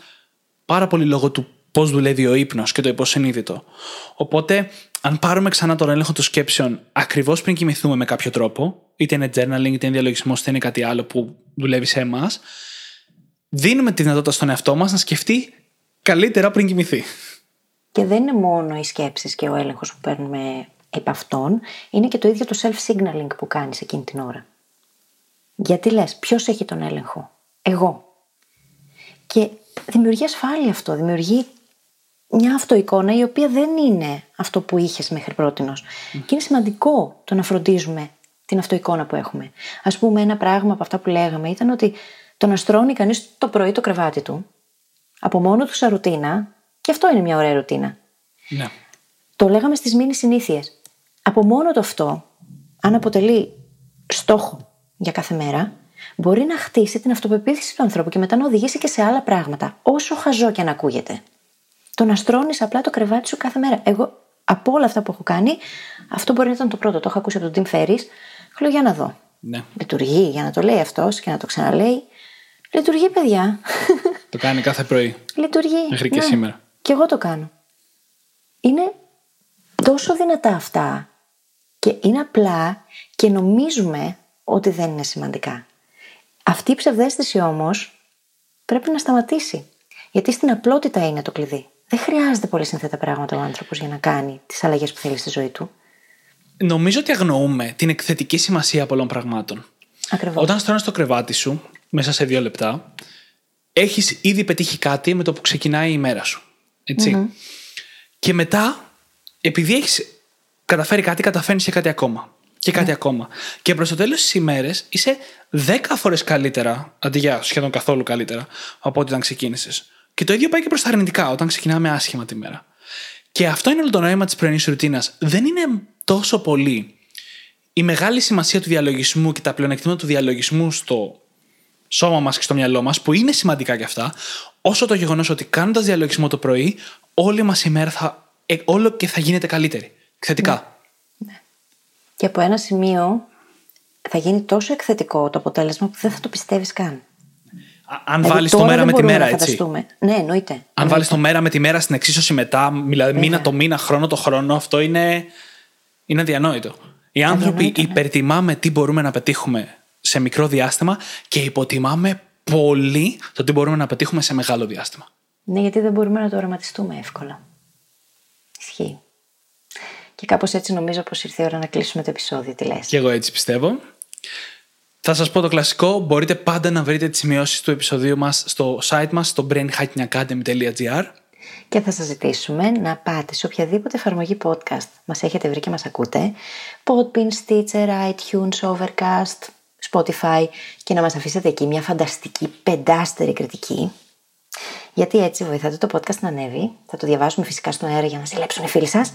πάρα πολύ λόγω του πώς δουλεύει ο ύπνος και το υποσυνείδητο. Οπότε, αν πάρουμε ξανά τον έλεγχο των σκέψεων ακριβώς πριν κοιμηθούμε με κάποιο τρόπο, είτε είναι journaling, είτε είναι διαλογισμός, είτε είναι κάτι άλλο που δουλεύει σε εμάς, δίνουμε τη δυνατότητα στον εαυτό μας να σκεφτεί καλύτερα πριν κοιμηθεί. Και δεν είναι μόνο οι σκέψεις και ο έλεγχος που παίρνουμε επ' αυτών, είναι και το ίδιο το self-signaling που κάνεις εκείνη την ώρα. Γιατί λες, ποιος έχει τον έλεγχο, εγώ. Και δημιουργεί ασφάλεια αυτό, δημιουργεί μια αυτοεικόνα η οποία δεν είναι αυτό που είχες μέχρι πρότινος. Και είναι σημαντικό το να φροντίζουμε την αυτοεικόνα που έχουμε. Ας πούμε ένα πράγμα από αυτά που λέγαμε ήταν ότι το να στρώνει κανείς το πρωί το κρεβάτι του, από μόνο του σαν ρουτίνα, και αυτό είναι μια ωραία ρουτίνα. Ναι. Το λέγαμε στις μήνυ συνήθειες. Από μόνο το αυτό, αν αποτελεί στόχο για κάθε μέρα, μπορεί να χτίσει την αυτοπεποίθηση του ανθρώπου και μετά να οδηγήσει και σε άλλα πράγματα, όσο χαζό και αν ακούγεται. Το να στρώνει απλά το κρεβάτι σου κάθε μέρα. Εγώ, από όλα αυτά που έχω κάνει, αυτό μπορεί να ήταν το πρώτο. Το έχω ακούσει από τον Tim Ferriss. Λέω για να δω. ναι. Λειτουργεί για να το λέει αυτός και να το ξαναλέει. Λειτουργεί, παιδιά. Το κάνει κάθε πρωί. Λειτουργεί. Μέχρι και Ναι. σήμερα. Και εγώ το κάνω. Είναι τόσο δυνατά αυτά και είναι απλά και νομίζουμε ότι δεν είναι σημαντικά. Αυτή η ψευδέστηση όμως πρέπει να σταματήσει. Γιατί στην απλότητα είναι το κλειδί. Δεν χρειάζεται πολύ σύνθετα πράγματα ο άνθρωπος για να κάνει τις αλλαγές που θέλει στη ζωή του. Νομίζω ότι αγνοούμε την εκθετική σημασία πολλών πραγμάτων. Ακριβώς. Όταν στρώνεις το κρεβάτι σου, μέσα σε δύο λεπτά, έχεις ήδη πετύχει κάτι με το που ξεκινάει η μέρα σου. ετσι Και μετά, επειδή έχεις καταφέρει κάτι, καταφέρνεις και κάτι ακόμα. Και κάτι ακόμα. Και προς το τέλος της ημέρες είσαι 10 φορές καλύτερα, αντί για σχεδόν καθόλου καλύτερα, από ό,τι όταν ξεκίνησες. Και το ίδιο πάει και προς τα αρνητικά, όταν ξεκινάμε άσχημα τη μέρα. Και αυτό είναι όλο το νόημα της πρωινής ρουτίνας. Δεν είναι τόσο πολύ η μεγάλη σημασία του διαλογισμού και τα πλεονεκτήματα του διαλογισμού στο σώμα μας και στο μυαλό μας, που είναι σημαντικά και αυτά, όσο το γεγονός ότι κάνοντας διαλογισμό το πρωί, όλη μας η μέρα θα, ε, όλο και θα γίνεται καλύτερη. Θετικά. Και από ένα σημείο θα γίνει τόσο εκθετικό το αποτέλεσμα που δεν θα το πιστεύεις καν. Α- Αν Δηλαδή, βάλεις το τώρα μέρα δεν με τη μπορούμε μέρα, να έτσι. φανταστούμε. Ναι, εννοείται. Αν βάλεις το μέρα με τη μέρα στην εξίσωση μετά, δηλαδή μήνα το μήνα, χρόνο το χρόνο, αυτό είναι, είναι αδιανόητο. Οι άνθρωποι Αδιανόητο, ναι. υπερτιμάμε τι μπορούμε να πετύχουμε σε μικρό διάστημα και υποτιμάμε πολύ το τι μπορούμε να πετύχουμε σε μεγάλο διάστημα. Ναι, γιατί δεν μπορούμε να το οραματιστούμε εύκολα. Ισχύει. Και κάπως έτσι νομίζω πως ήρθε η ώρα να κλείσουμε το επεισόδιο. Τι λες; Και εγώ έτσι πιστεύω. Θα σας πω το κλασικό. Μπορείτε πάντα να βρείτε τις σημειώσεις του επεισοδίου μας στο site μας, στο brainhackingacademy.gr. Και θα σας ζητήσουμε να πάτε σε οποιαδήποτε εφαρμογή podcast μας έχετε βρει και μας ακούτε. Podbean, Stitcher, iTunes, Overcast, Spotify και να μας αφήσετε εκεί μια φανταστική πεντάστερη κριτική. Γιατί έτσι βοηθάτε το podcast να ανέβει. Θα το διαβάσουμε φυσικά στον αέρα για να ζηλέψουν οι φίλοι σας.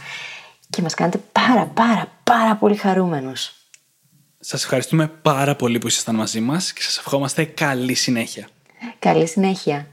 Και μας κάνετε πάρα πάρα πάρα πολύ χαρούμενους. Σας ευχαριστούμε πάρα πολύ που ήσασταν μαζί μας και σας ευχόμαστε καλή συνέχεια. Καλή συνέχεια.